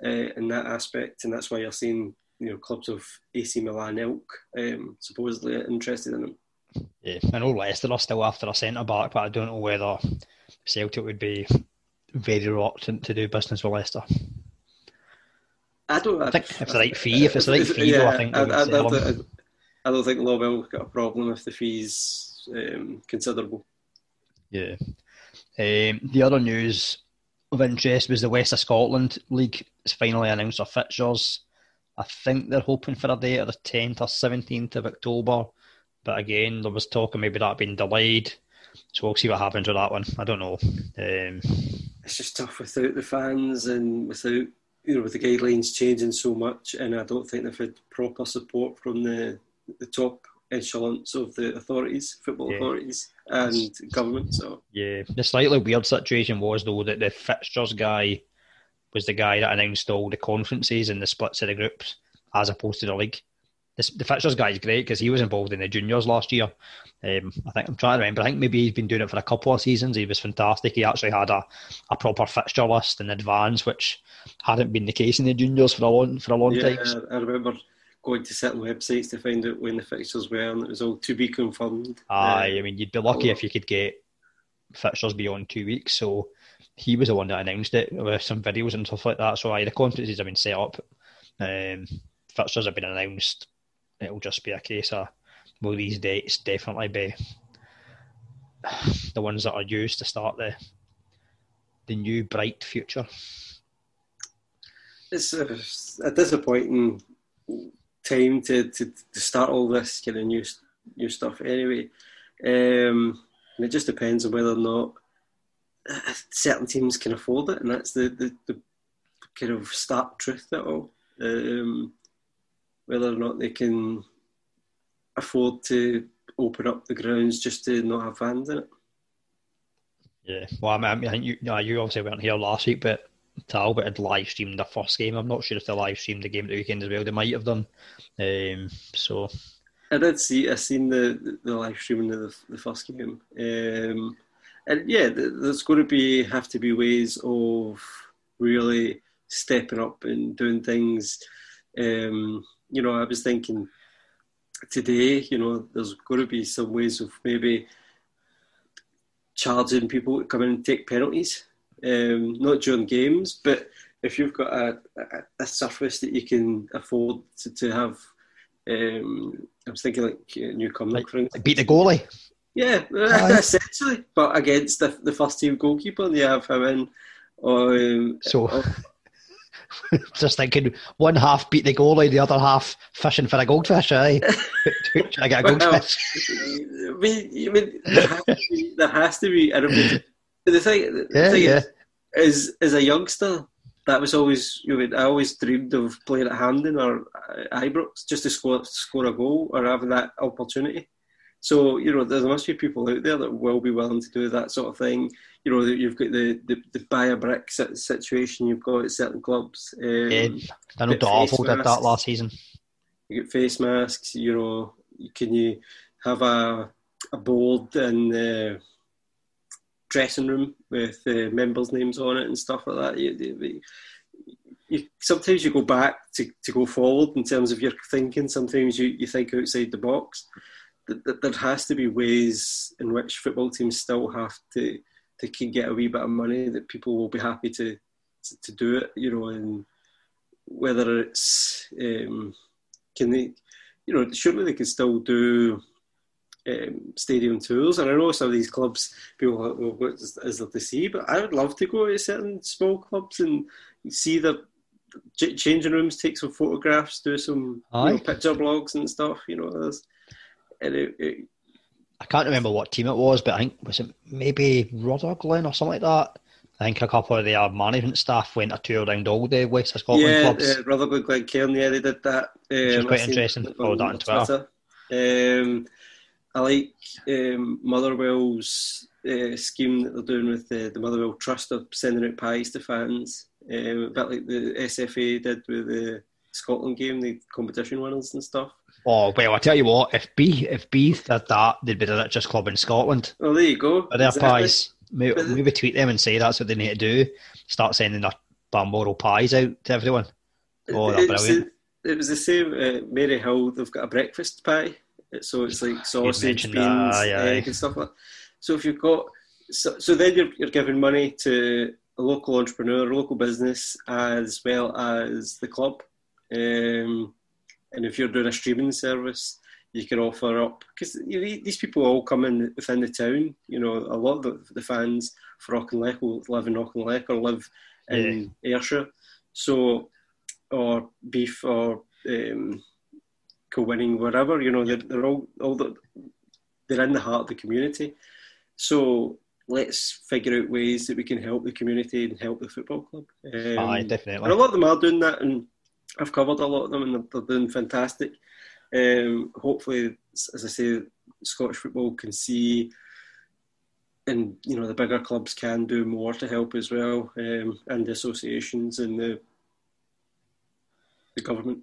uh, in that aspect, and that's why you're seeing you know clubs of AC Milan ilk um, supposedly interested in him. Yeah, I know Leicester are still after a centre back, but I don't know whether Celtic would be very reluctant to do business with Leicester. I don't. I think if it's the right fee, if it's the right fee, though, I think I, I, I, him. I don't think Lawwell got a problem if the fee's um, considerable. Yeah. Um, the other news of interest was the West of Scotland League has finally announced their fixtures. I think they're hoping for a date of the 10th or 17th of October. But again, there was talk of maybe that being delayed. So we'll see what happens with that one. I don't know. Um, it's just tough without the fans and without you know with the guidelines changing so much, and I don't think they've had proper support from the the top echelons of the authorities, football yeah. authorities, and government. So yeah, the slightly weird situation was though that the fixtures guy was the guy that announced all the conferences and the splits of the groups as opposed to the league. The, the fixtures guy is great because he was involved in the juniors last year. Um, I think I'm trying to remember. I think maybe he's been doing it for a couple of seasons. He was fantastic. He actually had a, a proper fixture list in advance, which hadn't been the case in the juniors for a long for a long yeah, time. I remember going to certain websites to find out when the fixtures were, and it was all to be confirmed. Aye, uh, I mean, you'd be lucky if you could get fixtures beyond two weeks. So he was the one that announced it with some videos and stuff like that. So aye, the conferences have been set up. Um, fixtures have been announced. It'll just be a case of will these dates definitely be the ones that are used to start the the new bright future. It's a, a disappointing time to, to, to start all this kind of new new stuff anyway. Um, and it just depends on whether or not uh, certain teams can afford it, and that's the, the, the kind of stark truth at all. Um, whether or not they can afford to open up the grounds just to not have fans in it. Yeah, well, I mean, I you, you obviously weren't here last week, but Talbot had live streamed the first game. I'm not sure if they live streamed the game at the weekend as well. They might have done. Um, so I did see. I seen the the live streaming of the, the first game. Um, and yeah, there's going to be have to be ways of really stepping up and doing things. Um, you know, I was thinking today. You know, there's going to be some ways of maybe charging people to come in and take penalties um, not during games, but if you've got a, a, a surface that you can afford to, to have, um, I was thinking like uh, Newcombe, like, for instance. beat the goalie. Yeah, essentially, but against the, the first team goalkeeper, and you have him in. Um, so, or, just thinking, one half beat the goalie, the other half fishing for a goldfish. Aye, I get a goldfish. I mean, I mean there, has be, there has to be, the thing, the yeah, thing yeah. Is, as a youngster, that was always you know, I always dreamed of playing at Hampden or Ibrox just to score score a goal or having that opportunity. So you know there must be people out there that will be willing to do that sort of thing. You know you've got the the, the buy a brick situation you've got at certain clubs. Um, yeah, I know Darvel did that last season. You get face masks. You know, can you have a a board and. Uh, dressing room with uh, members' names on it and stuff like that. You, you, you, sometimes you go back to, to go forward in terms of your thinking. Sometimes you, you think outside the box. There has to be ways in which football teams still have to to get a wee bit of money that people will be happy to to, to do it. You know, and whether it's um, can they, you know, surely they can still do um, stadium tours. And I know some of these clubs people well, what is, is there to see, but I would love to go to certain small clubs and see the changing rooms, take some photographs, do some you know, picture blogs and stuff. You know, there's, and it, it, I can't remember what team it was, but I think was it maybe Rutherglen or something like that. I think a couple of their management staff went a tour around all the West of Scotland yeah, clubs. Yeah, uh, Rutherglen, Glencairn, yeah, they did that. Um, Which is quite interesting. Followed that on Twitter. Twitter. Um, I like um, Motherwell's uh, scheme that they're doing with the, the Motherwell Trust of sending out pies to fans, um, a bit like the SFA did with the Scotland game, the competition winners and stuff. Oh well, I tell you what, if B if B did that, they'd be the richest club in Scotland. Oh, there you go. But their exactly. pies, maybe, maybe tweet them and say that's what they need to do. Start sending their Balmoral pies out to everyone. Oh, that's brilliant. The, it was the same. Uh, Maryhill, they've got a breakfast pie so it's like sausage, beans, that, yeah, egg, and stuff like. that. So if you've got, so, so then you're you're giving money to a local entrepreneur, a local business, as well as the club. Um, and if you're doing a streaming service, you can offer up because you know, these people all come in within the town. You know, a lot of the, the fans for Auchinleck will live in Auchinleck or live in yeah. Ayrshire. So, or Beith or um, co-winning, wherever You know, they're, they're all all the, they're in the heart of the community. So let's figure out ways that we can help the community and help the football club. Um, Aye, definitely. And a lot of them are doing that, and I've covered a lot of them, and they're, they're doing fantastic. Um, hopefully, as I say, Scottish football can see, and you know the bigger clubs can do more to help as well, um, and the associations and the the government.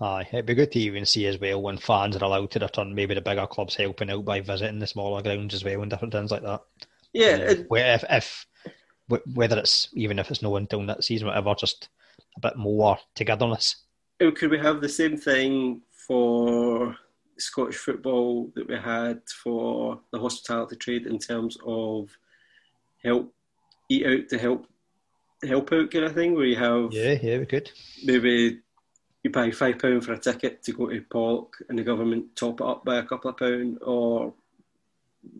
Aye, it'd be good to even see as well when fans are allowed to return. Maybe the bigger clubs helping out by visiting the smaller grounds as well and different things like that. Yeah, uh, where if, if whether it's even if it's no until next season, whatever, just a bit more togetherness. Could we have the same thing for Scottish football that we had for the hospitality trade in terms of help eat out to help help out kind of thing, where you have yeah yeah we could maybe you pay five pound for a ticket to go to Pollok and the government top it up by a couple of pound or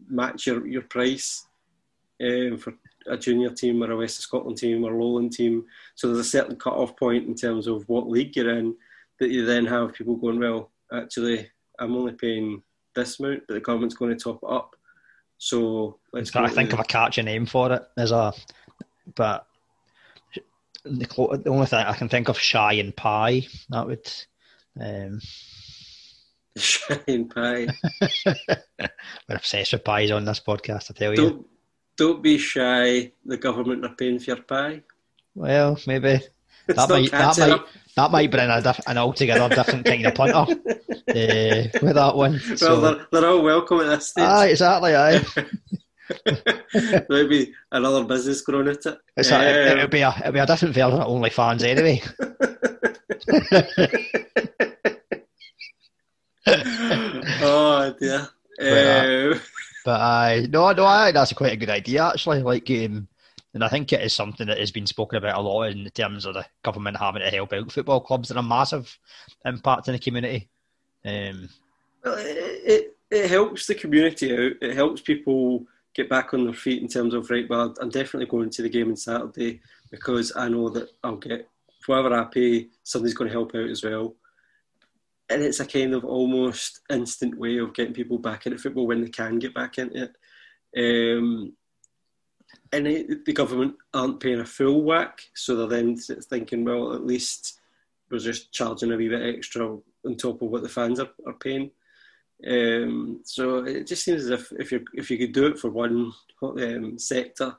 match your, your price um, for a junior team or a West of Scotland team or Lowland team. So there's a certain cut off point in terms of what league you're in that you then have people going, well, actually, I'm only paying this amount, but the government's going to top it up. So let's. I think of a catchy name for it. There's a, but the, the only thing I can think of, shy and pie. That would. Um, shy and pie. We're obsessed with pies on this podcast. I tell don't, you. Don't be shy. The government are paying for your pie. Well, maybe that might, that might that might bring a diff- an altogether different kind of punter uh, with that one. Well, so. they're, they're all welcome at this stage. Aye, exactly. Aye. Maybe another business growing at it. It's um, a, it'll be a it'll be a different version of OnlyFans anyway. oh dear. But, uh, but I no, no, I think that's quite a good idea actually. Like, um, and I think it is something that has been spoken about a lot in terms of the government having to help out football clubs are a massive impact in the community. Um, well, it, it, it helps the community out. It helps people get back on their feet in terms of right. Well, I'm definitely going to the game on Saturday because I know that I'll get whatever I pay. Somebody's going to help out as well and it's a kind of almost instant way of getting people back into football when they can get back into it. Um, and it, the government aren't paying a full whack, so they're then thinking, well, at least we're just charging a wee bit extra on top of what the fans are, are paying. Um, so it just seems as if if you if you could do it for one um, sector,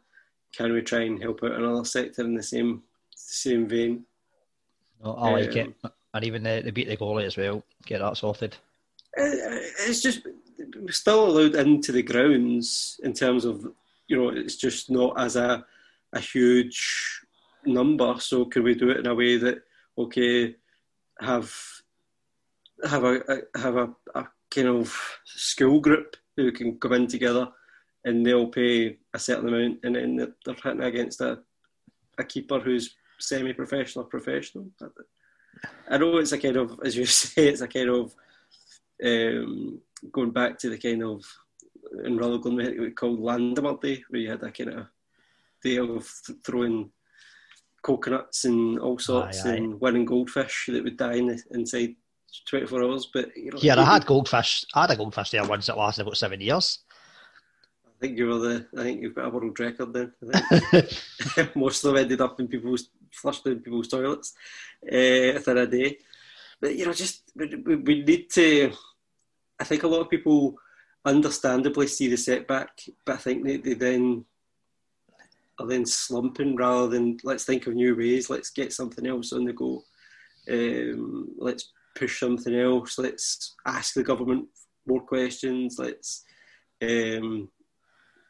can we try and help out another sector in the same same vein? No, I like um, it and even the, the beat the goalie as well. Get that sorted. It's just we're still allowed into the grounds in terms of you know it's just not as a a huge number. So can we do it in a way that okay have have a, a have a, a kind of school group who can come in together and they'll pay a certain amount and then they're hitting against a a keeper who's semi-professional professional I know it's a kind of, as you say, it's a kind of um, going back to the kind of in Rutherglen we had called Landemer Day, where you had a kind of day of throwing coconuts and all sorts aye, aye. and winning goldfish that would die in the, inside 24 hours. But you know, yeah, I had goldfish. I had a goldfish there once that lasted about seven years. I think you were the. I think you've got a world record then. Most of them ended up in people's flushed in people's toilets uh, within a day. But you know, just we, we need to. I think a lot of people understandably see the setback, but I think they, they then are then slumping rather than let's think of new ways. Let's get something else on the go. Um, let's push something else. Let's ask the government more questions. Let's um,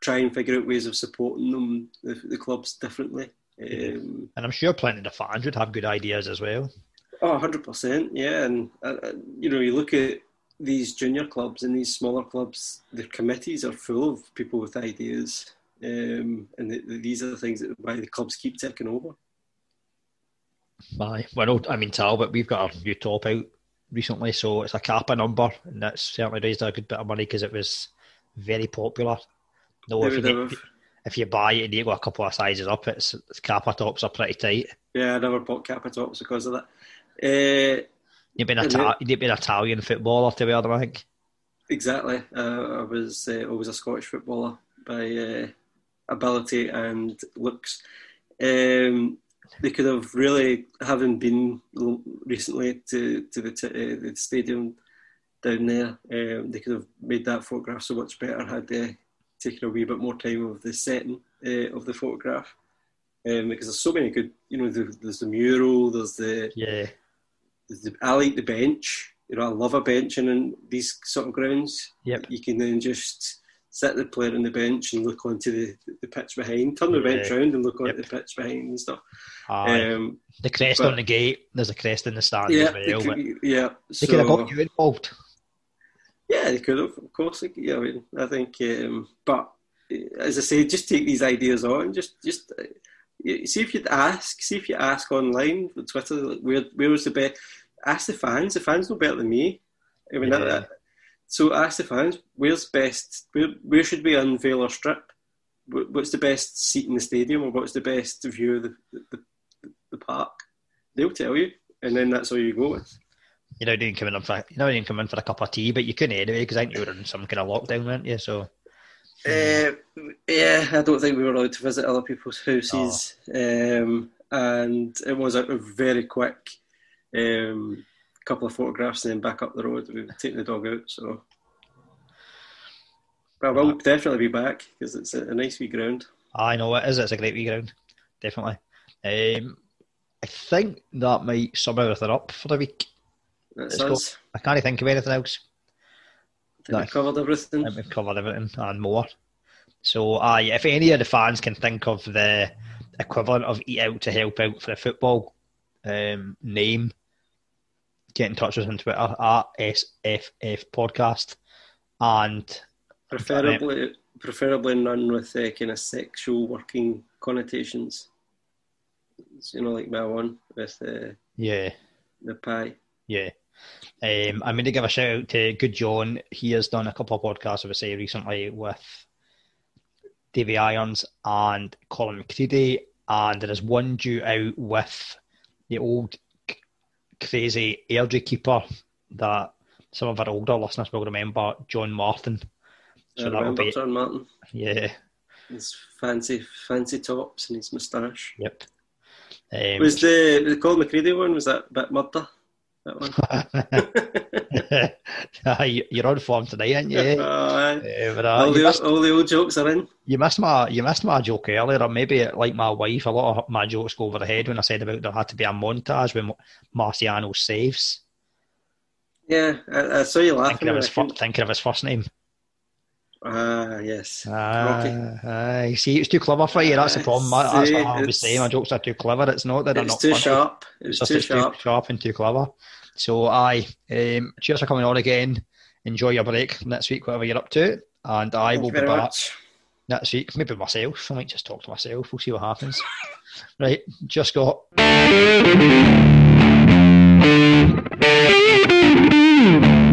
try and figure out ways of supporting them, the, the clubs differently. Um, and I'm sure plenty of the fans would have good ideas as well. Oh, 100%, yeah. And, uh, uh, you know, you look at these junior clubs and these smaller clubs, their committees are full of people with ideas. Um, and the, the, these are the things that why the clubs keep taking over. Aye. Well, I mean, Talbot, we've got a new top out recently, so it's a kappa number, and that's certainly raised a good bit of money because it was very popular. No, if you, if you buy it and you go a couple of sizes up, it's, kappa tops are pretty tight. Yeah, I never bought kappa tops because of that. Uh, You've been, Ita- you've been Italian footballer to wear them, I think. Exactly. Uh, I was uh, always a Scottish footballer by uh, ability and looks. Um, they could have really, having been recently to to the, t- uh, the stadium down there, um, they could have made that photograph so much better had they taken a wee bit more time of the setting uh, of the photograph. Um, because there's so many good, you know, there's the mural, there's the yeah, there's the, I like the bench. You know, I love a bench in these sort of grounds. Yep. You can then just sit the player on the bench and look onto the, the pitch behind, turn the yeah. bench around and look onto yep. the pitch behind and stuff. Um, the crest but, on the gate, there's a crest in the stand yeah, as well. Could, yeah, they so, could have got you involved. Yeah, they could have, of course. Like, yeah, I mean, I think, um, but as I say, just take these ideas on. Just, just uh, see if you'd ask, see if you ask online, Twitter, where where was the best. Ask the fans. The fans know better than me. I mean, yeah. that, so ask the fans, where's best? Where, where should we unveil our strip? What's the best seat in the stadium, or what's the best view of the the, the, park? They'll tell you, and then that's all you go with. You know, didn't come in for you know, didn't come in for a cup of tea, but you couldn't anyway because I think you were in some kind of lockdown, weren't you? So. Uh, yeah, I don't think we were allowed to visit other people's houses, oh. um, and it was a, a very quick um, couple of photographs and then back up the road. We've taken the dog out, so. But I will definitely be back because it's a, a, nice wee ground. I know it is. It's a great wee ground, definitely. Um, I think that might sum everything up for the week. That's I can't think of anything else. No, we've covered everything. we've covered everything and more. So, uh, if any of the fans can think of the equivalent of Eat Out to help out for a football um, name, get in touch with us on Twitter at SFF Podcast. And preferably, preferably none with uh, kind of sexual working connotations. you know, like my one with uh, yeah the pie. Yeah. Um, I'm going to give a shout out to Good John. He has done a couple of podcasts, I would say, recently with Davy Irons and Colin McCredie, and there is one due out with the old crazy Airdrie keeper that some of our older listeners will remember, John Martin. So that will be John Martin. Yeah. His fancy, fancy tops and his moustache. Yep. Um, was the the Colin McCredie one? Was that a bit murder? That one. You're on form tonight, aren't you? Uh, uh, all, the, missed, all the old jokes are in. You missed my you missed my joke earlier, or maybe like my wife. A lot of my jokes go over the head when I said about there had to be a montage when Marciano saves. Yeah, I, I saw you laughing. Thinking of, his, thinking of his first name. Ah, yes. Ah. See, it's too clever for you. That's the problem. That's what I. My jokes are too clever. It's not that they're not too funny. sharp. It's, it's too sharp. too sharp and too clever. So, aye, um, cheers for coming on again. Enjoy your break next week, whatever you're up to, and I Thank will be back much. next week. Maybe myself. I might just talk to myself. We'll see what happens. right, just got.